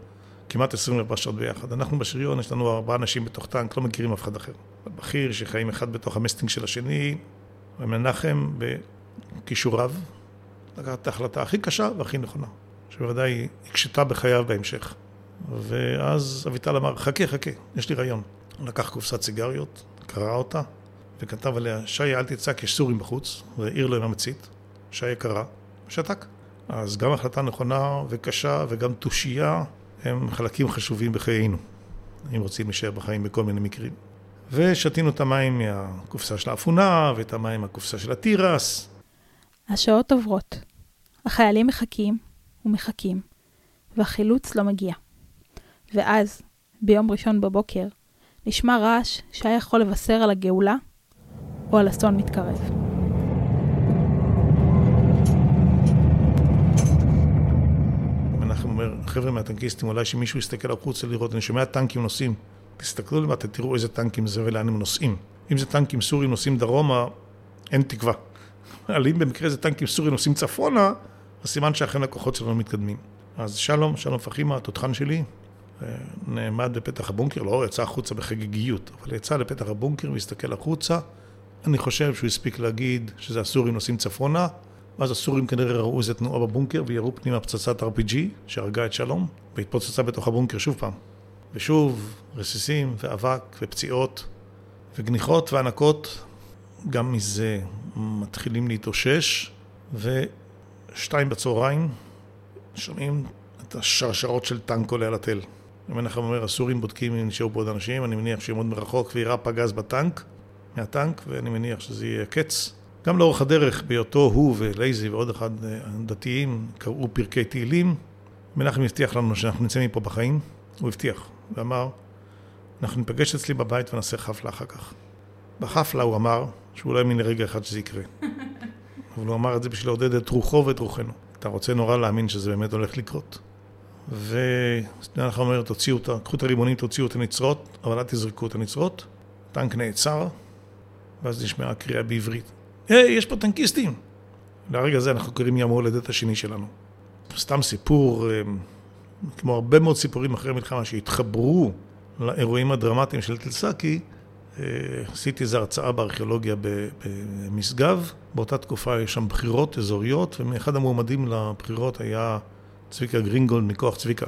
Speaker 2: כמעט 24 שעות ביחד. אנחנו בשריון, יש לנו ארבעה אנשים בתוך טנק, לא מכירים אף אחד אחר. בכיר שחיים אחד בתוך המסטינג של השני, ומנחם בכישוריו, לקח את ההחלטה הכי קשה והכי נכונה, שבוודאי הקשתה בחייו בהמשך. ואז אביטל אמר, חכה, חכה, יש לי רעיון. הוא לקח קופסת סיגריות, קרא אותה, וכתב עליה, שי, אל תצעק, יש סורים בחוץ, והעיר לו עם המצית. שי קרא, ושתק. אז גם החלטה נכונה וקשה וגם תושייה הם חלקים חשובים בחיינו, אם רוצים להישאר בחיים בכל מיני מקרים. ושתינו את המים מהקופסה של האפונה, ואת המים מהקופסה של התירס.
Speaker 1: השעות עוברות. החיילים מחכים ומחכים, והחילוץ לא מגיע. ואז, ביום ראשון בבוקר, נשמע רעש שהיה יכול לבשר על הגאולה או על אסון מתקרב.
Speaker 2: מנחם אומר, חבר'ה מהטנקיסטים, אולי שמישהו יסתכל החוצה לראות, אני שומע טנקים נוסעים. תסתכלו למטה, תראו איזה טנקים זה ולאן הם נוסעים. אם זה טנקים סורים נוסעים דרומה, אין תקווה. אבל אם במקרה זה טנקים סורים נוסעים צפונה, אז סימן שאכן הכוחות שלנו מתקדמים. אז שלום, שלום פחימה, התותחן שלי, אה, נעמד בפתח הבונקר, לא יצא החוצה בחגיגיות, אבל יצא לפתח הבונקר והסתכל החוצה. אני חושב שהוא הספיק להגיד שזה הסורים נוסעים צפונה, ואז הסורים כנראה ראו איזה תנועה בבונקר וירו פנימה פצצת RPG שהרגה את שלום, והתפוצצה בתוך הבונקר שוב פעם. ושוב, רסיסים ואבק ופציעות וגניחות וענקות, גם מזה מתחילים להתאושש, ושתיים בצהריים שומעים את השרשרות של טנק עולה על התל. מנחם אומר, הסורים בודקים אם נשארו פה עוד אנשים, אני מניח שהם עוד מרחוק וירה פגז בטנק, מהטנק, ואני מניח שזה יהיה קץ. גם לאורך הדרך, בהיותו הוא ולייזי ועוד אחד אה, דתיים, קראו פרקי תהילים. מנחם הבטיח לנו שאנחנו נצא מפה בחיים, הוא הבטיח, ואמר, אנחנו ניפגש אצלי בבית ונעשה חפלה אחר כך. בחפלה הוא אמר שהוא לא האמין לרגע אחד שזה יקרה. אבל הוא אמר את זה בשביל לעודד את רוחו ואת רוחנו. אתה רוצה נורא להאמין שזה באמת הולך לקרות. ואנחנו אומר, תוציאו אותה, קחו את הרימונים, תוציאו את הנצרות, אבל אל תזרקו את הנצרות. טנק נעצר, ואז נשמעה קריאה בעברית. היי, יש פה טנקיסטים! לרגע הזה אנחנו קוראים יום ההולדת השני שלנו. סתם סיפור, אמ, כמו הרבה מאוד סיפורים אחרי המלחמה, שהתחברו לאירועים הדרמטיים של טלסקי, אה, עשיתי איזו הרצאה בארכיאולוגיה במשגב. באותה תקופה יש שם בחירות אזוריות, ומאחד המועמדים לבחירות היה צביקה גרינגולד מכוח צביקה.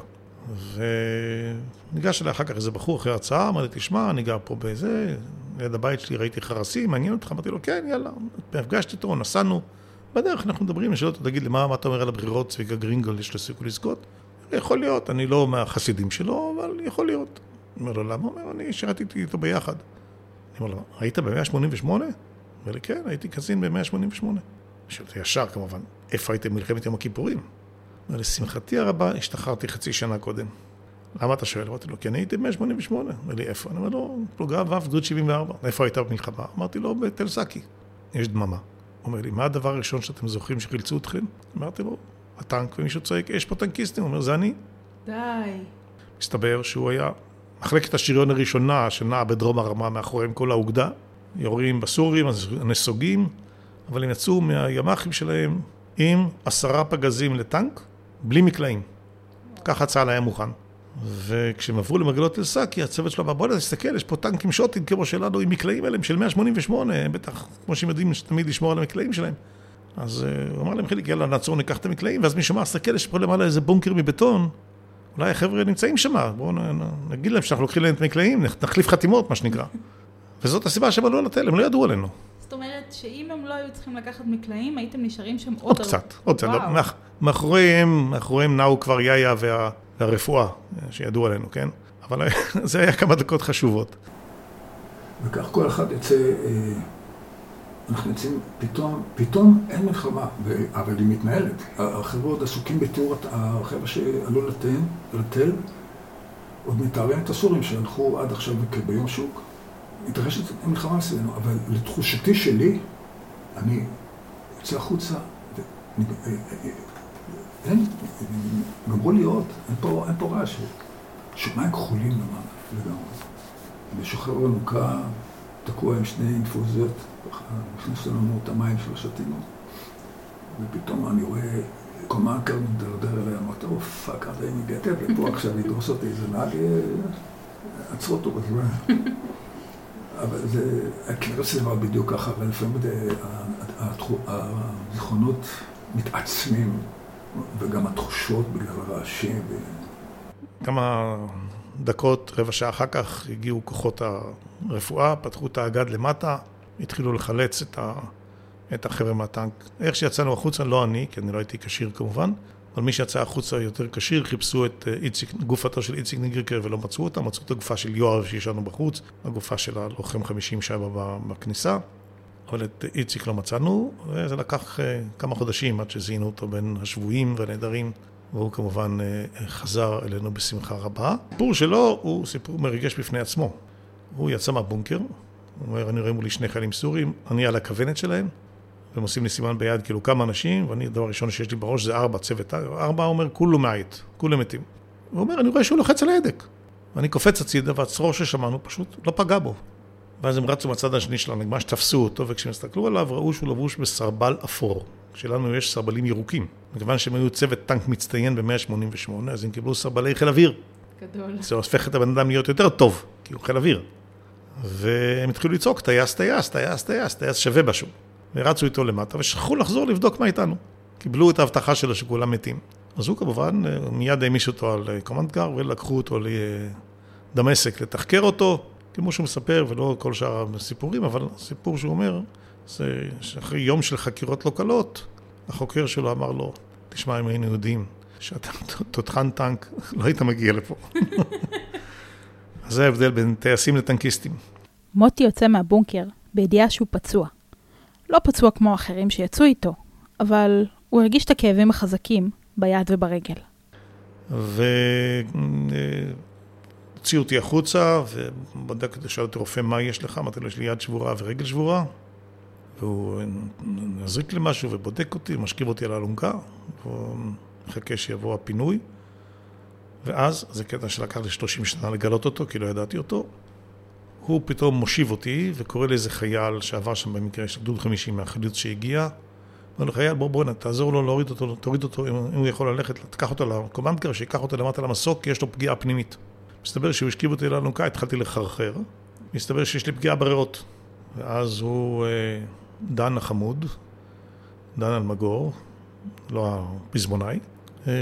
Speaker 2: וניגש אליי אחר כך איזה בחור אחרי הרצאה, אמר לי, תשמע, אני גר פה בזה, ליד הבית שלי ראיתי חרסים, מעניין אותך? אמרתי לו, כן, יאללה. נפגשתי איתו, נסענו. בדרך אנחנו מדברים, אני שואל אותו, תגיד לי, מה, מה אתה אומר על הבחירות, צביקה גרינגולד, יש לו סיכוי לזכות? יכול להיות, אני לא מהחסידים שלו, אבל יכול להיות. אומר לו, למה? אומר, אני שירתי איתו ביחד. אני אומר לו, היית ב-188? אומר לי, כן, הייתי קזין ב-188. שאלתי ישר כמובן, איפה הייתם במלחמת יום הכיפורים? אומר, לשמחתי הרבה, השתחררתי חצי שנה קודם. למה אתה שואל? אמרתי לו, כי אני הייתי ב-188. אומר לי, איפה? אני אומר לו, פלוגה ו', גדוד 74. איפה היית במלחמה? אמרתי לו, בתל סאקי. יש דממה. הוא אומר לי, מה הדבר הראשון שאתם זוכרים שחילצו אתכם? אמרתי לו, הטנק, ומישהו צועק, יש פה טנקיסטים. הוא אומר, זה אני.
Speaker 1: די.
Speaker 2: מסתבר שהוא היה מחלקת השריון הראשונה שנעה בדרום הרמה מאחוריהם כל האוגדה. יורים בסורים, הנסוגים, אבל הם יצאו מהימ"חים שלהם עם עשרה פגזים לטנק, בלי מקלעים. ככה צה"ל היה מוכן. וכשהם עברו למרגלות אל-סאקי, הצוות שלו אמר, בוא נסתכל, יש פה טנקים שוטים כמו שלנו עם מקלעים האלה, הם של 188, הם בטח, כמו שהם יודעים תמיד לשמור על המקלעים שלהם. אז uh, הוא אמר להם, חיליק, יאללה, נעצור, ניקח את המקלעים, ואז מישהו אמר, תסתכל, יש פה למעלה איזה בונקר מבטון, אולי החבר'ה נמצאים שם, בואו נגיד להם שאנחנו לוקחים להם את המקלעים, נחליף חתימות, מה שנקרא. וזאת הסיבה שהם עלו לתל, הם לא ידעו עלינו.
Speaker 1: זאת אומרת שאם הם לא היו צריכים לקחת מקלעים, הייתם נשארים שם עוד...
Speaker 2: עוד קצת, עוד קצת. מאחוריהם, מאחוריהם נעו כבר יאיה וה, והרפואה, שידעו עלינו, כן? אבל זה היה כמה דקות חשובות.
Speaker 3: וכך כל אחד יוצא, אה, אנחנו יוצאים, פתאום, פתאום אין מלחמה, אבל היא מתנהלת. החבר'ה עוד עסוקים בתיאור, החבר'ה שעלו לתן, לתל, עוד מתארים את הסורים שהלכו עד עכשיו ביום שוק. מתרחשת מלחמה אצלנו, אבל לתחושתי שלי, אני יוצא החוצה, אין, גמרו עוד, אין פה, אין פה רעש, שמיים כחולים לגמרי. ושוחרר לנו תקוע עם שני אינפוזיות, נכנס לנו את המים שלא שתינו, ופתאום אני רואה קומנדקר מדרדר אליי, אמרתי, oh fuck, עד היום הגעתי ופה עכשיו לדרוס אותי איזה נהג, עצרו אותו בזמן. אבל זה, כנראה שזה דבר בדיוק ככה, אבל לפעמים הזיכרונות מתעצמים, וגם התחושות בגלל הרעשים.
Speaker 2: כמה דקות, רבע שעה אחר כך, הגיעו כוחות הרפואה, פתחו את האגד למטה, התחילו לחלץ את, ה, את החבר'ה מהטנק. איך שיצאנו החוצה, לא אני, כי אני לא הייתי כשיר כמובן, אבל מי שיצא החוצה יותר כשיר, חיפשו את אה, איציק, גופתו של איציק ניגריקר ולא מצאו אותה, מצאו את הגופה של יואב שישנו בחוץ, הגופה של הלוחם 50 שהיה בכניסה, אבל את איציק לא מצאנו, וזה לקח אה, כמה חודשים עד שזיהינו אותו בין השבויים והנעדרים, והוא כמובן אה, חזר אלינו בשמחה רבה. הסיפור שלו הוא סיפור מרגש בפני עצמו. הוא יצא מהבונקר, הוא אומר, אני רואה מולי שני חיילים סורים, אני על הכוונת שלהם, והם עושים לי סימן ביד, כאילו כמה אנשים, ואני, הדבר הראשון שיש לי בראש זה ארבע, צוות ארבע, אומר, כולו מעית, כולם מתים. הוא אומר, אני רואה שהוא לוחץ על ההדק. ואני קופץ הצידה, והצרור ששמענו פשוט לא פגע בו. ואז הם רצו מהצד השני שלנו, ממש תפסו אותו, וכשהם הסתכלו עליו, ראו שהוא לבוש בסרבל אפור. כשלנו יש סרבלים ירוקים. מכיוון שהם היו צוות טנק מצטיין ב-188, אז הם קיבלו סרבלי חיל אוויר.
Speaker 1: גדול.
Speaker 2: זה הופך את הבן אדם להיות יותר טוב, כי הוא חיל אוויר. והם התחילו לצעוק, טייס, טייס, טייס, טייס, טייס שווה בשום. ורצו איתו למטה, ושכחו לחזור לבדוק מה איתנו. קיבלו את ההבטחה שלו שכולם מתים. אז הוא כמובן מיד העמיס אותו על קומנדקר, ולקחו אותו לדמשק לתחקר אותו, כמו שהוא מספר, ולא כל שאר הסיפורים, אבל הסיפור שהוא אומר, זה שאחרי יום של חקירות לא קלות, החוקר שלו אמר לו, תשמע, אם היינו יודעים שאתה תותחן טנק, לא היית מגיע לפה. אז זה ההבדל בין טייסים לטנקיסטים.
Speaker 1: מוטי יוצא מהבונקר בידיעה שהוא פצוע. לא פצוע כמו אחרים שיצאו איתו, אבל הוא הרגיש את הכאבים החזקים ביד וברגל.
Speaker 2: והוציאו אותי החוצה, ובדק, שאל אותי רופא, מה יש לך? אמרתי לו, יש לי יד שבורה ורגל שבורה. והוא מזריק לי משהו ובודק אותי, משכיב אותי על האלונקה, והוא מחכה שיבוא הפינוי. ואז, זה קטע שלקח לי 30 שנה לגלות אותו, כי לא ידעתי אותו. הוא פתאום מושיב אותי וקורא לאיזה חייל שעבר שם במקרה של גדוד 50 מהחילוץ שהגיע. אומר לו, חייל, בוא בוא תעזור לו להוריד אותו, תוריד אותו, אם הוא יכול ללכת, תקח אותו לקומנדקר, שיקח אותו למטה למסוק, כי יש לו פגיעה פנימית. מסתבר שהוא השכיב אותי לאלונקה, התחלתי לחרחר. מסתבר שיש לי פגיעה בריאות. ואז הוא, אה, דן החמוד, דן אלמגור, לא הפזמונאי, אה,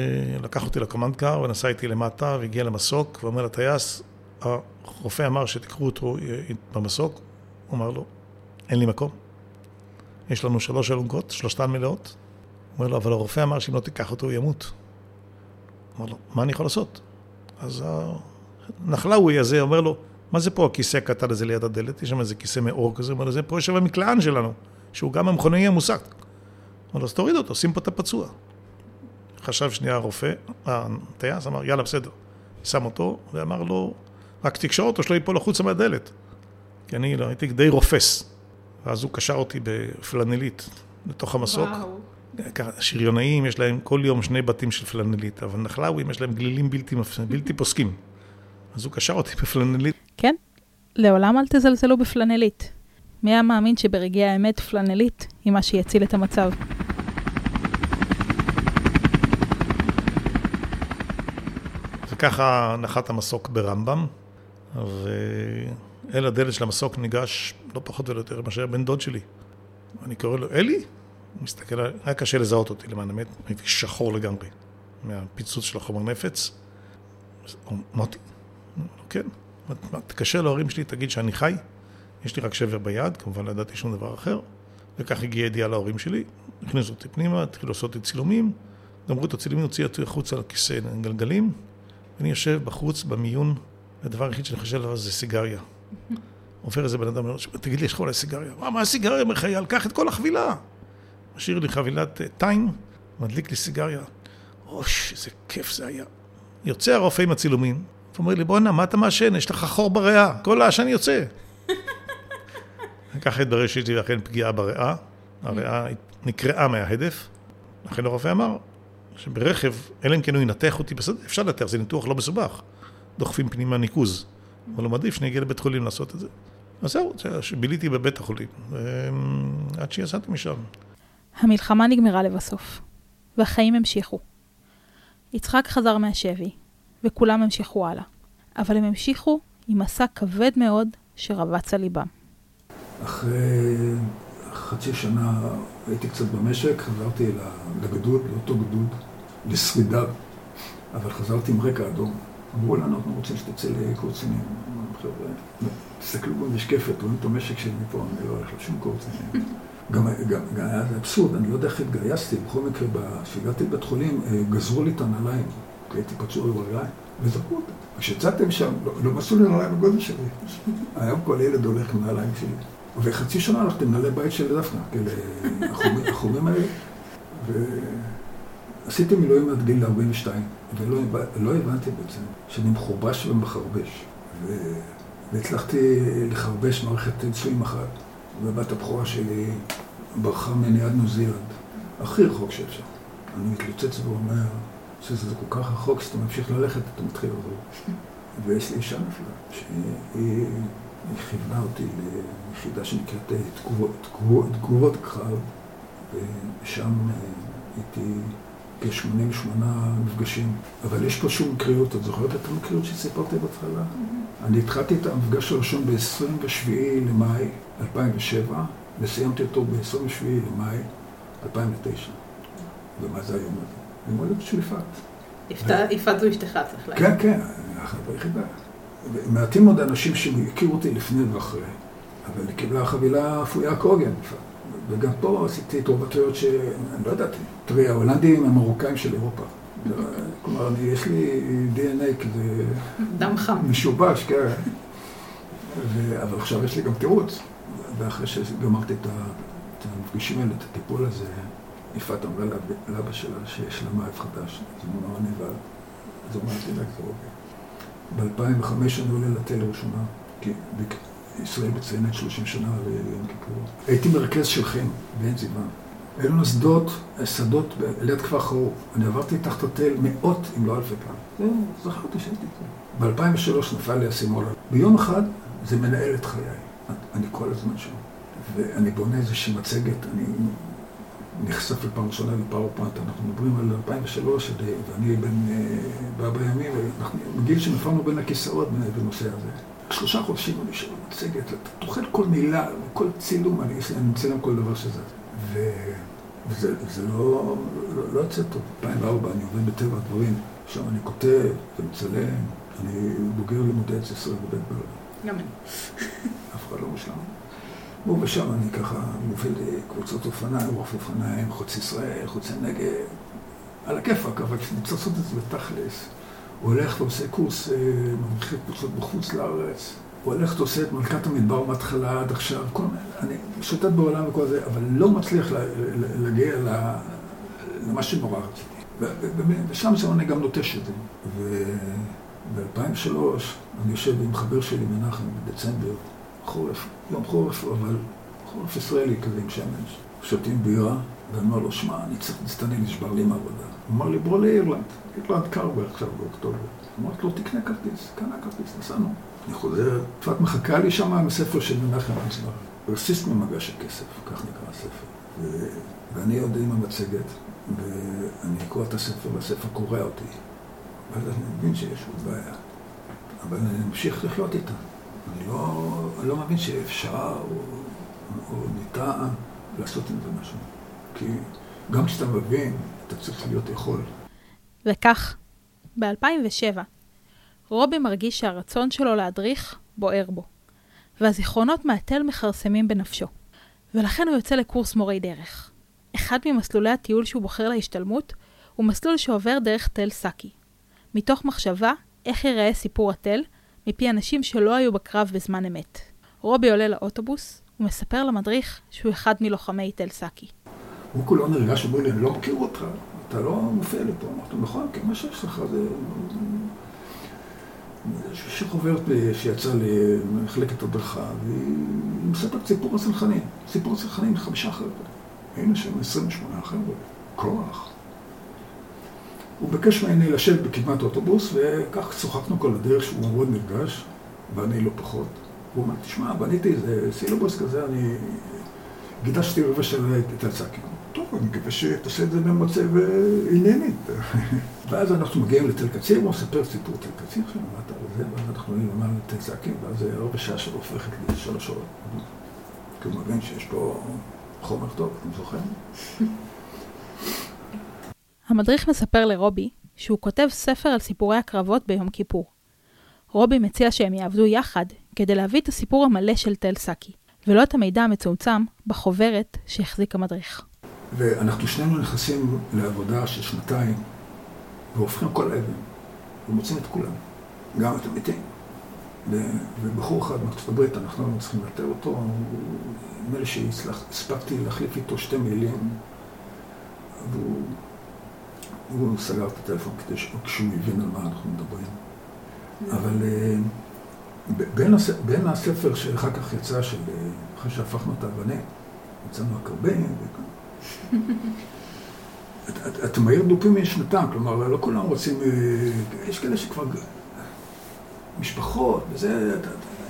Speaker 2: לקח אותי לקומנדקר ונסע איתי למטה והגיע למסוק ואומר לטייס, הרופא אמר שתיקחו אותו אה, במסוק, הוא אמר לו, אין לי מקום. יש לנו שלוש אלונקות, שלושתן מלאות. הוא אומר לו, אבל הרופא אמר שאם לא תיקח אותו הוא ימות. אמר לו, מה אני יכול לעשות? אז הנחלאווי הזה אומר לו, מה זה פה הכיסא הקטן הזה ליד הדלת? יש שם איזה כיסא מאור כזה, הוא אומר לו, זה פה יושב המקלען שלנו, שהוא גם המכונאי המוסק. אמר לו, אז תוריד אותו, שים פה את הפצוע. חשב שנייה הרופא, הטייס אמר, יאללה, בסדר. שם אותו, ואמר לו, רק תקשור אותו שלא ייפול החוצה מהדלת. כי אני לא, הייתי די רופס. ואז הוא קשר אותי בפלנלית לתוך המסוק. וואו. שריונאים, יש להם כל יום שני בתים של פלנלית, אבל נחלאווים יש להם גלילים בלתי, בלתי פוסקים. אז הוא קשר אותי בפלנלית.
Speaker 1: כן, לעולם אל תזלזלו בפלנלית. מי היה מאמין שברגעי האמת פלנלית היא מה שיציל את המצב?
Speaker 2: וככה נחת המסוק ברמב"ם, ואל הדלת של המסוק ניגש לא פחות ולא יותר מאשר בן דוד שלי. אני קורא לו, אלי? הוא מסתכל, היה קשה לזהות אותי למען האמת, הייתי שחור לגמרי מהפיצוץ של החומר נפץ. אמרתי, כן, תקשר להורים שלי, תגיד שאני חי, יש לי רק שבר ביד, כמובן לא ידעתי שום דבר אחר, וכך הגיעה ידיעה להורים שלי, הכניסו אותי פנימה, התחילו לעשות לי צילומים, גמרו את הצילומים, הוציאו אותי החוצה לכיסא גלגלים, ואני יושב בחוץ במיון, והדבר היחיד שאני חושב עליו זה סיגריה. עובר איזה בן אדם, תגיד לי, יש לך אולי סיגריה? מה, מה הסיגריה? אומר קח את כל החבילה. משאיר לי חבילת אה, טיים, מדליק לי סיגריה. אוש, איזה כיף זה היה. יוצא הרופא עם הצילומים, ואומר לי, בואנה, מה אתה מעשן? יש לך חור בריאה, כל העשן יוצא. ככה התברר שיש לי אכן פגיעה בריאה, הריאה נקרעה מההדף. לכן הרופא אמר שברכב, אלא אם כן הוא ינתח אותי, בסדר, אפשר לנתח, זה ניתוח לא מסובך. דוחפים פנימה ניקוז. אבל הוא מעדיף שאני אגיע לבית חולים לעשות את זה. אז זהו, ביליתי בבית החולים, עד שיצאתי משם.
Speaker 1: המלחמה נגמרה לבסוף, והחיים המשיכו. יצחק חזר מהשבי, וכולם המשיכו הלאה. אבל הם המשיכו עם מסע כבד מאוד שרבץ על ליבם.
Speaker 3: אחרי חצי שנה הייתי קצת במשק, חזרתי לגדוד, לאותו גדוד, לשרידה, אבל חזרתי עם רקע אדום. אמרו לנו, אנחנו רוצים שתצא לקורצינים. תסתכלו במשקפת, רואים את המשק שלי מפה, אני לא הולך לשום קורצינים. גם, גם, גם היה אבסורד, אני לא יודע איך התגייסתי, בכל מקרה, כשהגעתי לבית חולים, אה, גזרו לי את הנעליים, הייתי פצוע ברגליים, וזרקו אותם. כשיצאתי משם, לא, לא מצאו לי נעליים בגודל שלי. היום כל ילד הולך עם נעליים שלי. וחצי שנה הלכתי מנהלי בית של דפנה, כאלה החומים האלה, ועשיתי מילואים עד גיל 42, ולא לא הבנתי בעצם שאני מחורבש ומחרבש. והצלחתי לחרבש מערכת נישואים אחת. ובת הבכורה שלי ברחה ממני עד ניו הכי רחוק שאפשר. אני מתלוצץ ואומר שזה כל כך רחוק, שאתה ממשיך ללכת, אתה מתחיל לעבור. ויש לי אישה נפלאה, שהיא כיוונה אותי ליחידה שנקראת תגובות, תגובות קרב, ושם אה, הייתי כ-88 מפגשים. אבל יש פה שום מקריות, את זוכרת את המקריות שסיפרתי בהתחלה? אני התחלתי את המפגש הראשון ב-27 למאי 2007, וסיימתי אותו ב-27 למאי 2009. ומה זה היום הזה? הולדת של יפעת.
Speaker 1: יפעת זו אשתך, צריך
Speaker 3: להגיד. כן, כן, החברה היחידה. מעטים מאוד אנשים שהכירו אותי לפני ואחרי, אבל היא קיבלה חבילה אפויה קוגן, וגם פה עשיתי תרובתויות שאני לא ידעתי. תראי, ההולנדים הם מרוקאים של אירופה. כלומר, יש לי DNA כזה...
Speaker 1: דם חם.
Speaker 3: משובש, כן. ו... אבל עכשיו יש לי גם תירוץ. ואחרי שגמרתי את המפגשים האלה, את הטיפול הזה, יפעת אמרה לאבא שלה שיש לה מאייב חדש, אז הוא נורא נבהל. אז אמרתי לה, ב-2005 אני עולה לתל לראשונה, כי ישראל מציינת 30 שנה ליום כיפור. הייתי מרכז של חן בעין זיוון. היו לנו שדות, שדות ליד כפר חרוב. אני עברתי תחת התל מאות, אם לא אלפי פעם. זכרתי שהייתי פה. ב-2003 נפל לי הסימול. ביום אחד זה מנהל את חיי. אני כל הזמן שם. ואני בונה איזושהי מצגת, אני נחשף לפעם ראשונה לפאורפוינט, אנחנו מדברים על 2003, ואני בן בא בימים, ואנחנו בגיל שנפלנו בין הכיסאות בנושא הזה. שלושה חודשים אני יושב במצגת, אתה טוחן כל מילה, כל צילום, אני, אני מצלם כל דבר שזה. ו... וזה זה לא, לא, לא יוצא טוב. 2004 אני עובד בטבע הדברים, שם אני כותב ומצלם, אני בוגר לימודי עץ ישראל בבית ברלין.
Speaker 1: גם אני.
Speaker 3: אף אחד לא מושלם. ושם אני ככה מוביל קבוצות אופניים, רוף אופניים, חוץ ישראל, חוץ הנגב, על הכיפאק, אבל כשאני צריך לעשות את זה בתכלס, הוא הולך ועושה קורס אה, מדריכי קבוצות בחוץ לארץ, הוא הולך ועושה את מלכת המדבר מההתחלה עד עכשיו, כל מיני, אני שוטט בעולם וכל זה, אבל לא מצליח להגיע למה שנורא רציתי. ושם שם אני גם נוטש את זה. וב-2003 אני יושב עם חבר שלי מנחם בדצמבר, חורף, יום חורף, אבל חורף ישראלי כזה עם שמש. שותים בירה, ואני אומר לו, שמע, אני צריך להסתנן, נשבר לי מהעבודה. הוא אמר לי, בוא לאירלנד, אירלנד קר עכשיו באוקטובר. אמרתי לו, תקנה כרטיס, קנה כרטיס, נסענו. אני חוזר, צפת מחכה לי שם עם הספר של מנחם אנצלר. רסיסט ממגש הכסף, כך נקרא הספר. ו... ואני עוד עם המצגת, ואני קורא את הספר, והספר קורע אותי. ואז אני מבין שיש עוד בעיה. אבל אני ממשיך לחיות איתה. אני לא, אני לא מבין שאפשר או, או ניתן לעשות עם זה משהו. כי גם כשאתה מבין, אתה צריך להיות יכול.
Speaker 1: וכך, ב-2007, רובי מרגיש שהרצון שלו להדריך בוער בו, והזיכרונות מהתל מכרסמים בנפשו. ולכן הוא יוצא לקורס מורי דרך. אחד ממסלולי הטיול שהוא בוחר להשתלמות הוא מסלול שעובר דרך תל סאקי, מתוך מחשבה איך ייראה סיפור התל מפי אנשים שלא היו בקרב בזמן אמת. רובי עולה לאוטובוס ומספר למדריך שהוא אחד מלוחמי תל סאקי.
Speaker 3: הוא כולו נרגש, אומר לי, אני לא מכיר אותך, אתה לא מופיע לי פה. אמרתי, נכון, כי מה שיש לך זה... יש חוברת שיצא למחלקת הדרכה, והיא מספרת סיפור הצנחנים. סיפור הצנחנים חמישה חבר'ה. היינו שם 28 חבר'ה. כוח. הוא ביקש ממני לשבת בקדמת אוטובוס, וכך שוחחנו כל הדרך שהוא מאוד נרגש, ואני לא פחות. הוא אומר, תשמע, בניתי איזה סילובוס כזה, אני גידשתי רבע של את הצקים. טוב, אני מקווה שתעשה את זה במצב עניינית. ואז אנחנו מגיעים לתל קציר, הוא מספר סיפור תל קציר, שמעת על זה, ואז אנחנו עולים למעלה לתל צקים, ואז זה רבע שעה שלו הופכת לשלוש שעות. כי הוא מבין שיש פה חומר טוב, אתם זוכרים?
Speaker 1: המדריך מספר לרובי שהוא כותב ספר על סיפורי הקרבות ביום כיפור. רובי מציע שהם יעבדו יחד כדי להביא את הסיפור המלא של תל סאקי, ולא את המידע המצומצם בחוברת שהחזיק המדריך.
Speaker 3: ואנחנו שנינו נכנסים לעבודה של שנתיים, והופכים כל אבן, ומוצאים את כולם, גם את המתים. ובחור אחד מארצות הברית, אנחנו לא צריכים לאתר אותו, נדמה לי שהספקתי להחליף איתו שתי מילים, והוא הוא סגר את הטלפון כדי שהוא יבין על מה אנחנו מדברים. אבל אה, בין, הס... בין הספר שאחר כך יצא, של... אה, אחרי שהפכנו את האבנים, יצאנו הקרבים, אתם מהיר דופים משנתם, כלומר, לא כולם רוצים, אה, יש כאלה שכבר, משפחות, וזה,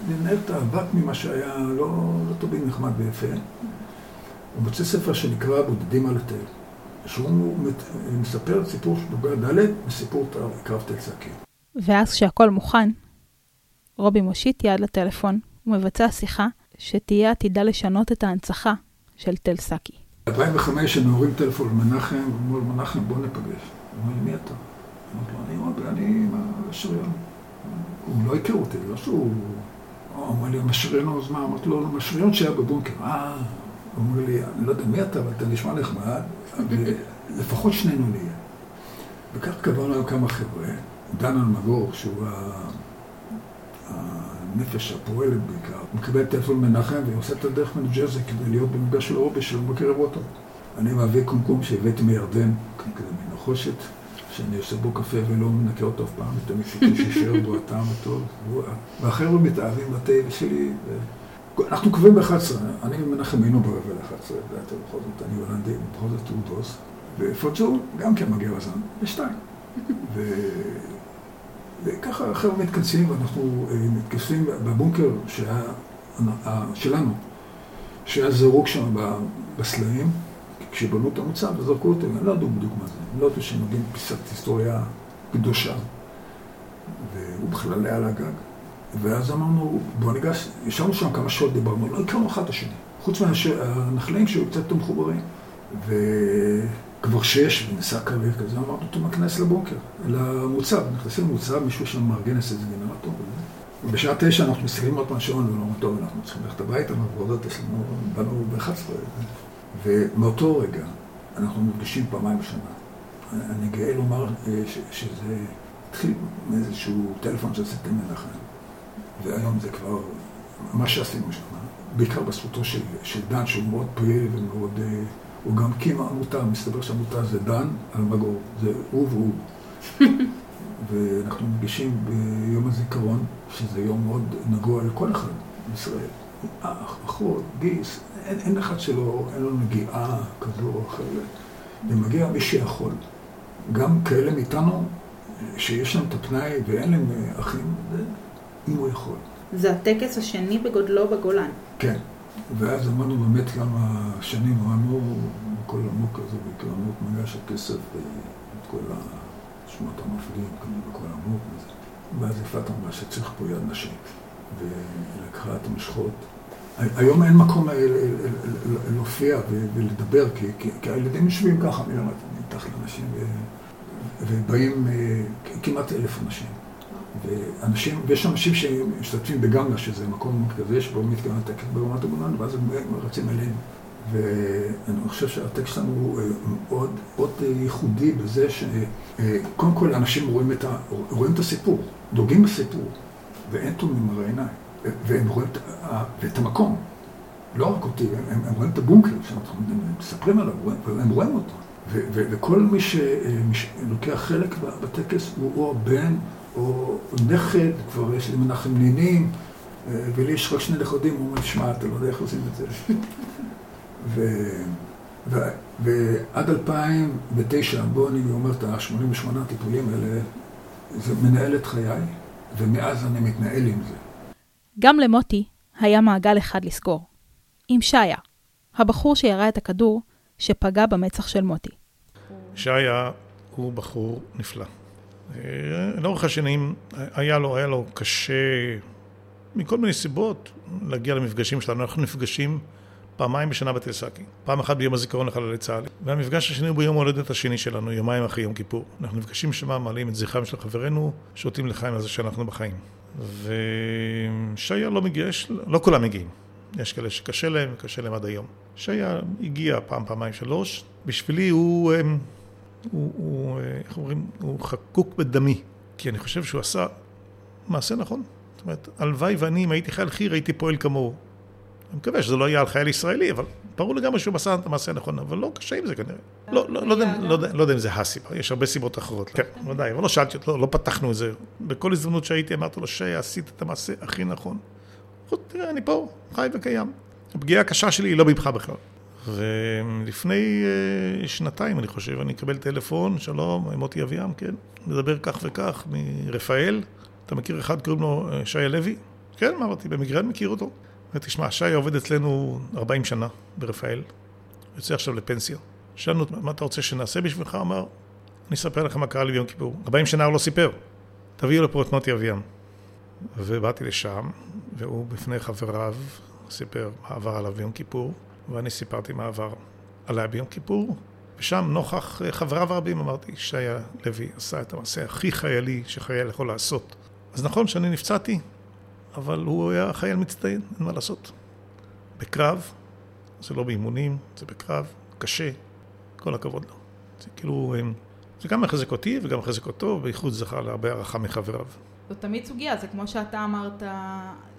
Speaker 3: לנהל את האבק ממה שהיה לא, לא טובים, נחמד ויפה. הוא מוצא ספר שנקרא בודדים על התל. שהוא מספר את סיפור של דוגה ד' וסיפור קרב תל סאקי.
Speaker 1: ואז כשהכל מוכן, רובי מושיט יד לטלפון ומבצע שיחה שתהיה עתידה לשנות את ההנצחה של תל סאקי.
Speaker 3: ב-2005 הם מעורים טלפון למנחם, ואומרים לו, מנחם, בוא ניפגש. הוא אומר מי אתה? אמרתי לו, אני רובי, אני עם השריון. הוא לא הכיר אותי, לא שהוא... הוא אומר לי, המשריון, אז מה? אמרתי לו, המשריון שהיה בבונקר. אה, אומר לי, אני לא יודע מי אתה, אבל אתה נשמע נחמד, ולפחות שנינו נהיה. וכך קבענו היום כמה חבר'ה, דן אלמגור, שהוא הנפש הפועלת בעיקר, מקבל טלפון מנחם ועושה את הדרך מניו ג'רזי כדי להיות במפגש של רובי שלו בקרב אותו. אני מביא קומקום שהבאתי מירדן, כזה מנחושת, שאני עושה בו קפה ולא מנקה אותו אף פעם, ותמיד סיפור שישאר בו הטעם הטוב, והחבר'ה מתאהבים בתה שלי. אנחנו קובעים ב-11, אני ומנחם היינו ברבע ל-11, ואתה בכל זאת, אני הולנדי, בכל זאת הוא בוס, ופוצ'ו גם כן מגיע בזמן, בשתיים. וככה החבר'ה מתכנסים, ואנחנו אה, מתכנסים בבונקר שהיה, שלנו, שהיה זרוק שם בסלעים, כשבנו את המוצב, זרקו אותו, הם לא ידעו בדיוק מה זה, הם לא ידעו שהם מגיעים פיסת היסטוריה קדושה, והוא בכלל היה על הגג. ואז אמרנו, בוא ניגש, ישבנו שם כמה שעות, דיברנו, לא הכרנו אחד את השני, חוץ מהנחלים שהיו קצת יותר מחוברים. וכבר שש, ונסע קרבי כזה, אמרנו, טוב, ניכנס לבונקר, למוצב, נכנסים למוצב, מישהו שם מארגן איזה גנרטור וזה. ובשעה תשע אנחנו מסתכלים עוד פעם שעון ואומרים, טוב, אנחנו צריכים ללכת הביתה, ועבודות יש לנו, באנו ב-11. ומאותו רגע אנחנו נפגשים פעמיים בשנה. אני גאה לומר אה, שזה התחיל מאיזשהו טלפון שעשיתם מנחם, והיום זה כבר מה שעשינו שם, בעיקר בזכותו של, של דן, שהוא מאוד פעיל ומאוד... אה, הוא גם הקים עמותה, מסתבר שהעמותה זה דן אלמגור, זה הוא והוא. ואנחנו נפגשים ביום הזיכרון, שזה יום מאוד נגוע לכל אחד בישראל. אח, אחות, גיס, אין, אין אחד שלא, אין לו נגיעה כזו או אחרת. ומגיע מי שיכול. גם כאלה מאיתנו, שיש להם את הפנאי ואין להם אחים, אם הוא יכול.
Speaker 1: זה הטקס השני בגודלו בגולן.
Speaker 3: כן. ואז אמרנו באמת כמה שנים, אמרנו, כל המוק הזה, בעיקר המוק מגש הכסף, את כל השמות המפליגים, כמובן בכל המוק וזה. ואז יפעת אמרה שצריך פה יד נשית, ולקחה את המשחות. היום אין מקום להופיע ולדבר, כי הילדים יושבים ככה מתחת לאנשים, ובאים אה, כמעט אלף אנשים. ואנשים, ויש אנשים שמשתתפים בגמלה, שזה מקום כזה שבו מתקיים הטקס ברמת הגולן, ואז הם רצים אלינו. ואני חושב שהטקסט שלנו הוא אה, מאוד, מאוד ייחודי בזה שקודם אה, כל אנשים רואים את, ה, רואים את הסיפור, דוגים בסיפור, ואין תומים מראה עיניים, והם רואים את, את המקום, לא רק אותי, הם, הם רואים את הבונקר שאנחנו מספרים עליו, הם רואים אותו. ו, ו, וכל מי שלוקח חלק בטקס הוא או הבן או נכד, כבר יש לי מנחם נינים, ולי יש רק שני נכדים, הוא אומר, שמע, אתה לא יודע איך עושים את זה. ו... ו... ועד 2009, בוא אני אומר את ה-88 טיפולים האלה, זה מנהל את חיי, ומאז אני מתנהל עם זה.
Speaker 1: גם למוטי היה מעגל אחד לסגור. עם שעיה, הבחור שירה את הכדור שפגע במצח של מוטי.
Speaker 2: שעיה הוא בחור נפלא. אה, לאורך השנים היה לו, היה לו קשה מכל מיני סיבות להגיע למפגשים שלנו. אנחנו נפגשים פעמיים בשנה בתל סאקי. פעם אחת ביום הזיכרון לחללי צה"ל. והמפגש השני הוא ביום ההולדת השני שלנו, יומיים אחרי יום כיפור. אנחנו נפגשים שם, מעלים את זכרם של חברינו, שותים לחיים על זה שאנחנו בחיים. ושיה לא מגיע, יש, לא כולם מגיעים. יש כאלה שקשה להם, וקשה להם עד היום. שיה הגיע פעם, פעמיים, שלוש. בשבילי הוא, הוא, הוא, הוא איך אומרים, הוא חקוק בדמי. כי אני חושב שהוא עשה מעשה נכון. זאת אומרת, הלוואי ואני, אם הייתי חייל חי"ר, הייתי פועל כמוהו. אני מקווה שזה לא יהיה על חייל ישראלי, אבל ברור לגמרי שהוא עשה את המעשה הנכון, אבל לא קשה עם זה כנראה. לא, לא, לא, לא, לא יודע אם זה הסיבה, יש הרבה סיבות אחרות. כן, ודאי, אבל לא שאלתי אותו, לא פתחנו את זה. בכל הזדמנות שהייתי אמרתי לו, שי, עשית את המעשה הכי נכון. תראה, אני פה, חי וקיים. הפגיעה הקשה שלי היא לא ממך בכלל. ולפני שנתיים, אני חושב, אני אקבל טלפון, שלום, מוטי אביעם, כן, מדבר כך וכך, מרפאל. אתה מכיר אחד, קוראים לו שי לוי? כן, אמרתי, במקרה אני מכיר אותו. תשמע, שי עובד אצלנו 40 שנה ברפאל, יוצא עכשיו לפנסיה. שאלנו, מה אתה רוצה שנעשה בשבילך? אמר, אני אספר לך מה קרה לי ביום כיפור. 40 שנה הוא לא סיפר. תביאו לפה את מוטי אביאם. ובאתי לשם, והוא בפני חבריו סיפר מה עבר עליו ביום כיפור, ואני סיפרתי מה עבר עליי ביום כיפור, ושם נוכח חבריו הרבים אמרתי, שיה לוי עשה את המעשה הכי חיילי שחייל יכול לעשות. אז נכון שאני נפצעתי, אבל הוא היה חייל מצטיין, אין מה לעשות. בקרב, זה לא באימונים, זה בקרב, קשה, כל הכבוד לו. זה כאילו, זה גם מחזק אותי וגם מחזק אותו, בייחוד זכה להרבה הערכה מחבריו.
Speaker 1: זאת תמיד סוגיה, זה כמו שאתה אמרת,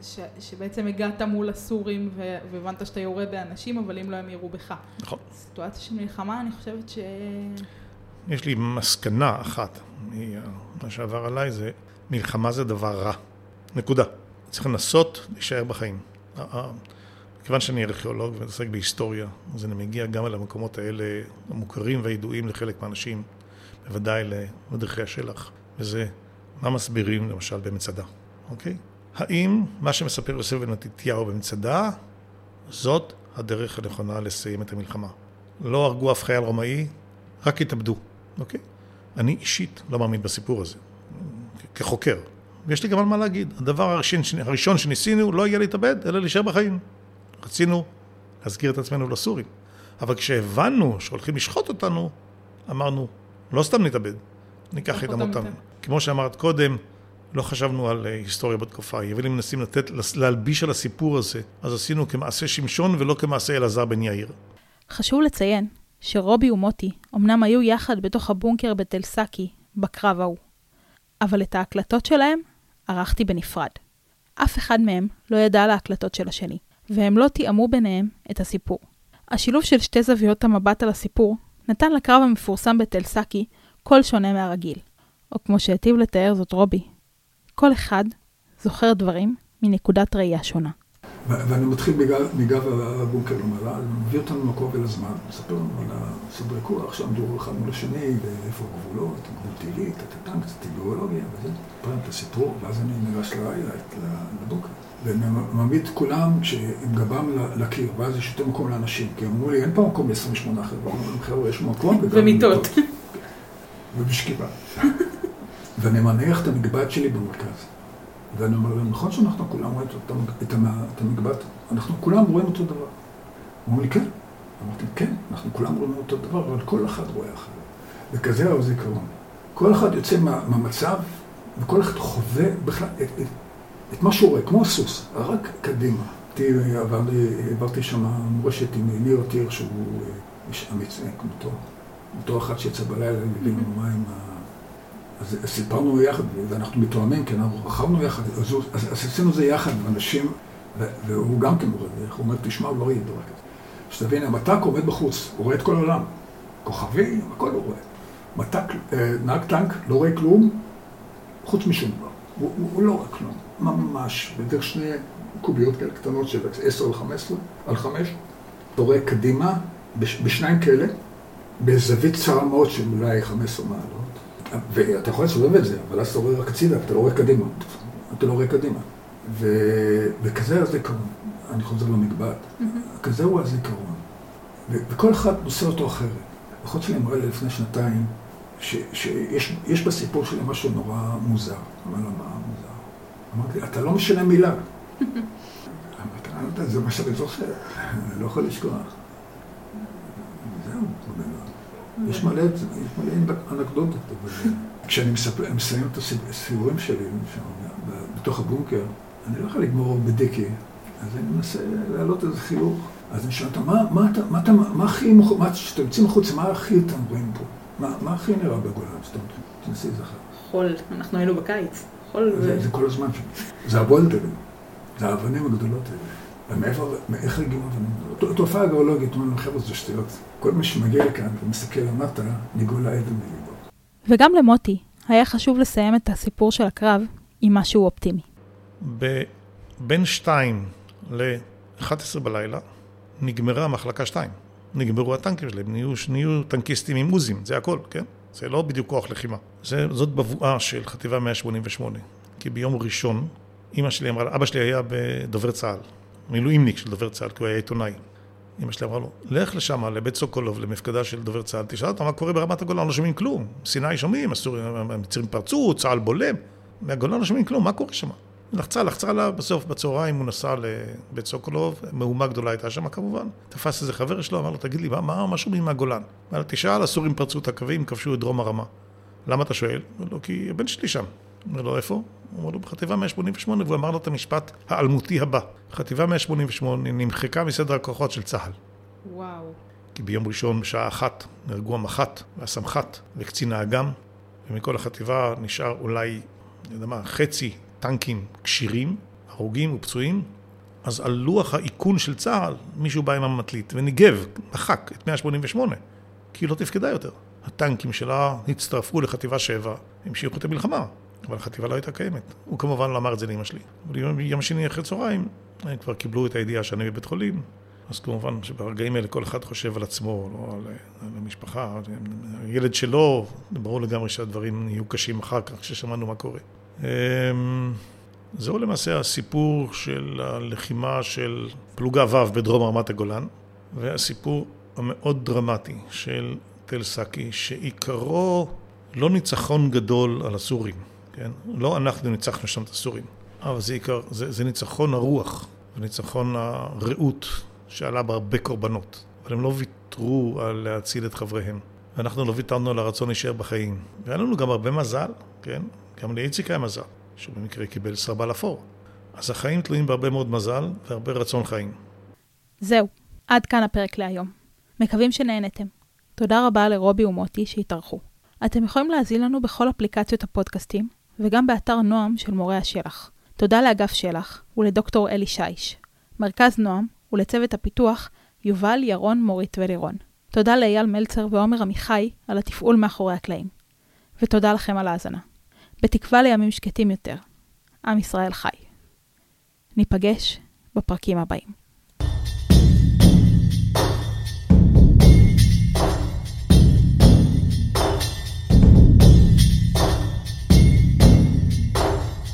Speaker 1: ש, שבעצם הגעת מול הסורים והבנת שאתה יורה באנשים, אבל אם לא הם יראו בך.
Speaker 2: נכון.
Speaker 1: סיטואציה של מלחמה, אני חושבת ש...
Speaker 2: יש לי מסקנה אחת, מה שעבר עליי זה, מלחמה זה דבר רע. נקודה. צריך לנסות להישאר בחיים. מכיוון שאני ארכיאולוג ומתעסק בהיסטוריה, אז אני מגיע גם אל המקומות האלה המוכרים והידועים לחלק מהאנשים, בוודאי למדריכי השלח, וזה מה מסבירים למשל במצדה, אוקיי? האם מה שמספר יוסף בן מתתיהו במצדה, זאת הדרך הנכונה לסיים את המלחמה? לא הרגו אף חייל רומאי, רק התאבדו, אוקיי? אני אישית לא מאמין בסיפור הזה, כחוקר. ויש לי גם על מה להגיד. הדבר הראשון, הראשון שניסינו לא יהיה להתאבד, אלא להישאר בחיים. רצינו להזכיר את עצמנו לסורים. אבל כשהבנו שהולכים לשחוט אותנו, אמרנו, לא סתם נתאבד, ניקח את המותם. כמו שאמרת קודם, לא חשבנו על אה, היסטוריה בתקופה ההיא, אבל אם מנסים לתת, להלביש על הסיפור הזה, אז עשינו כמעשה שמשון ולא כמעשה אלעזר בן יאיר.
Speaker 1: חשוב לציין שרובי ומוטי אמנם היו יחד בתוך הבונקר בתל סאקי, בקרב ההוא, אבל את ההקלטות שלהם ערכתי בנפרד. אף אחד מהם לא ידע על ההקלטות של השני, והם לא תיאמו ביניהם את הסיפור. השילוב של שתי זוויות המבט על הסיפור נתן לקרב המפורסם בתל סאקי קול שונה מהרגיל. או כמו שהיטיב לתאר זאת רובי, כל אחד זוכר דברים מנקודת ראייה שונה.
Speaker 3: ואני מתחיל מגב הבונקר למעלה, אני מביא אותנו למקום ולזמן, מספר לנו על הסדרי כוח שעמדו אחד מול השני, ואיפה הגבולות, גבול טילי, טטטן, קצת ביולוגיה וזה, פעם את הסיפור, ואז אני ניגש לבונקר. ומעמיד את כולם עם גבם לקיר, ואז יש יותר מקום לאנשים, כי אמרו לי, אין פה מקום ל-28 חבר'ה, אמרו להם, חבר'ה, יש מקום,
Speaker 1: ומיטות.
Speaker 3: ובשכיבה. ואני מניח את המגבעת שלי במרכז. ואני אומר להם, נכון שאנחנו כולם רואים את המגבעת? אנחנו כולם רואים אותו דבר. אמרו לי, כן. אמרתי, כן, אנחנו כולם רואים אותו דבר, אבל כל אחד רואה אחר. וכזה הוא זיכרון. כל אחד יוצא מה, מהמצב, וכל אחד חווה בכלל את, את, את מה שהוא רואה, כמו סוס, רק קדימה. העברתי שם מורשת עם ניר טיר, שהוא איש אמיץ, כמותו. אותו אחד שיצא בלילה, הביא לנו מים. אז סיפרנו יחד, ואנחנו מתואמים, כי אנחנו רכבנו יחד, אז, אז, אז עשינו זה יחד עם אנשים, והוא גם כן מורה הוא אומר, תשמע, הוא לא יהיה דבר כזה. שתבין, המת"ק עומד בחוץ, הוא רואה את כל העולם. כוכבים, הכל הוא רואה. מת"ק, אה, נהג טנק, לא רואה כלום, חוץ משום דבר. הוא, הוא, הוא לא רואה כלום, ממש, בדרך שני קוביות כאלה קטנות של 10 על 15, על 5, אתה רואה קדימה, בשניים כאלה, בזווית צרה מאוד של אולי 15 מעלות. ואתה יכול לסובב את זה, אבל אז אתה רואה רק הצידה, אתה לא רואה קדימה. אתה לא רואה קדימה. ו... וכזה הזיכרון, אני חוזר למגבעת, mm-hmm. כזה הוא הזיכרון. ו... וכל אחד נושא אותו אחרת. אחות שלי אמרה לי לפני שנתיים, ש... שיש בסיפור שלי משהו נורא מוזר. אמר לה, מה מוזר? אמרתי, אתה לא משנה מילה. לא יודע, זה מה שאני זוכר, אני לא יכול לשכוח. יש מלא, אנקדוטות, אבל כשאני מסיים את הסיורים שלי בתוך הבונקר, אני לא יכול לגמור בדיקי, אז אני מנסה להעלות איזה חיוך. אז אני שואל אותם, מה, מה, מה, מה, מה הכי, כשאתם יוצאים החוצה, מה הכי אתם רואים פה? מה, מה הכי נראה בגולן? סתם, תנסי להיזכר.
Speaker 1: חול, אנחנו היינו בקיץ. חול
Speaker 3: ו... זה כל הזמן שם. זה הבולדרים, זה האבנים הגדולות האלה. ומעבר, איך הגיעו אבנים? תופעה גיאולוגית, אומרים, חבר'ה, זה שטויות. כל מי שמגיע לכאן ומסתכל למטה, ניגול האבן מליבו.
Speaker 1: וגם למוטי היה חשוב לסיים את הסיפור של הקרב עם משהו אופטימי.
Speaker 2: בין שתיים ל-11 בלילה נגמרה מחלקה שתיים. נגמרו הטנקים שלהם, נהיו, נהיו טנקיסטים עם עוזים, זה הכל, כן? זה לא בדיוק כוח לחימה. זה, זאת בבואה של חטיבה 188. כי ביום ראשון, אימא שלי אמרה, אבא שלי היה בדובר צה"ל. מילואימניק של דובר צה"ל, כי הוא היה עיתונאי. אמא שלי אמרה לו, לך לשם, לבית סוקולוב, למפקדה של דובר צה"ל, תשאל אותם מה קורה ברמת הגולן, לא שומעים כלום. סיני שומעים, המצרים פרצו, צה"ל בולם, מהגולן לא שומעים כלום, מה קורה שם? לחצה, לחצה לה, בסוף בצהריים הוא נסע לבית סוקולוב, מהומה גדולה הייתה שם כמובן, תפס איזה חבר שלו, אמר לו, תגיד לי, מה, מה שומעים מהגולן? אמר לו, תשאל, הסורים פרצו את הקווים, כבשו את דרום הרמה. למה אתה שואל? אמר לו, כי הבן שלי שם. אומר לו, איפה? הוא אומר לו, בחטיבה 188, והוא אמר לו את המשפט האלמותי הבא. חטיבה 188 נמחקה מסדר הכוחות של צה"ל.
Speaker 1: וואו.
Speaker 2: כי ביום ראשון בשעה אחת נהרגו המח"ט והסמח"ט וקצין האג"ם, ומכל החטיבה נשאר אולי, אני יודע מה, חצי טנקים כשירים, הרוגים ופצועים. אז על לוח האיכון של צה"ל, מישהו בא עם המטלית וניגב, מחק את 188, כי היא לא תפקדה יותר. הטנקים שלה הצטרפו לחטיבה 7, המשיכו את המלחמה. אבל החטיבה לא הייתה קיימת. הוא כמובן לא אמר את זה לאמא שלי. אבל יום, שני אחרי צהריים, הם כבר קיבלו את הידיעה שאני בבית חולים, אז כמובן שברגעים האלה כל אחד חושב על עצמו, לא על, על המשפחה. הילד שלו, ברור לגמרי שהדברים יהיו קשים אחר כך, כששמענו מה קורה. אמ, זהו למעשה הסיפור של הלחימה של פלוגה ו' בדרום רמת הגולן, והסיפור המאוד דרמטי של תל סאקי, שעיקרו לא ניצחון גדול על הסורים, כן? לא אנחנו ניצחנו שם את הסורים, אבל זה, עיקר, זה, זה ניצחון הרוח, וניצחון הרעות שעלה בהרבה קורבנות. אבל הם לא ויתרו על להציל את חבריהם. ואנחנו לא ויתרנו על הרצון להישאר בחיים. והיה לנו גם הרבה מזל, כן? גם לאיציק היה מזל, שהוא במקרה קיבל סרבל אפור. אז החיים תלויים בהרבה מאוד מזל והרבה רצון חיים.
Speaker 1: זהו, עד כאן הפרק להיום. מקווים שנהנתם. תודה רבה לרובי ומוטי שהתארחו. אתם יכולים להזין לנו בכל אפליקציות הפודקאסטים, וגם באתר נועם של מורי השלח. תודה לאגף שלח ולדוקטור אלי שיש. מרכז נועם ולצוות הפיתוח יובל, ירון, מורית ולירון. תודה לאייל מלצר ועומר עמיחי על התפעול מאחורי הקלעים. ותודה לכם על ההאזנה. בתקווה לימים שקטים יותר. עם ישראל חי. ניפגש בפרקים הבאים.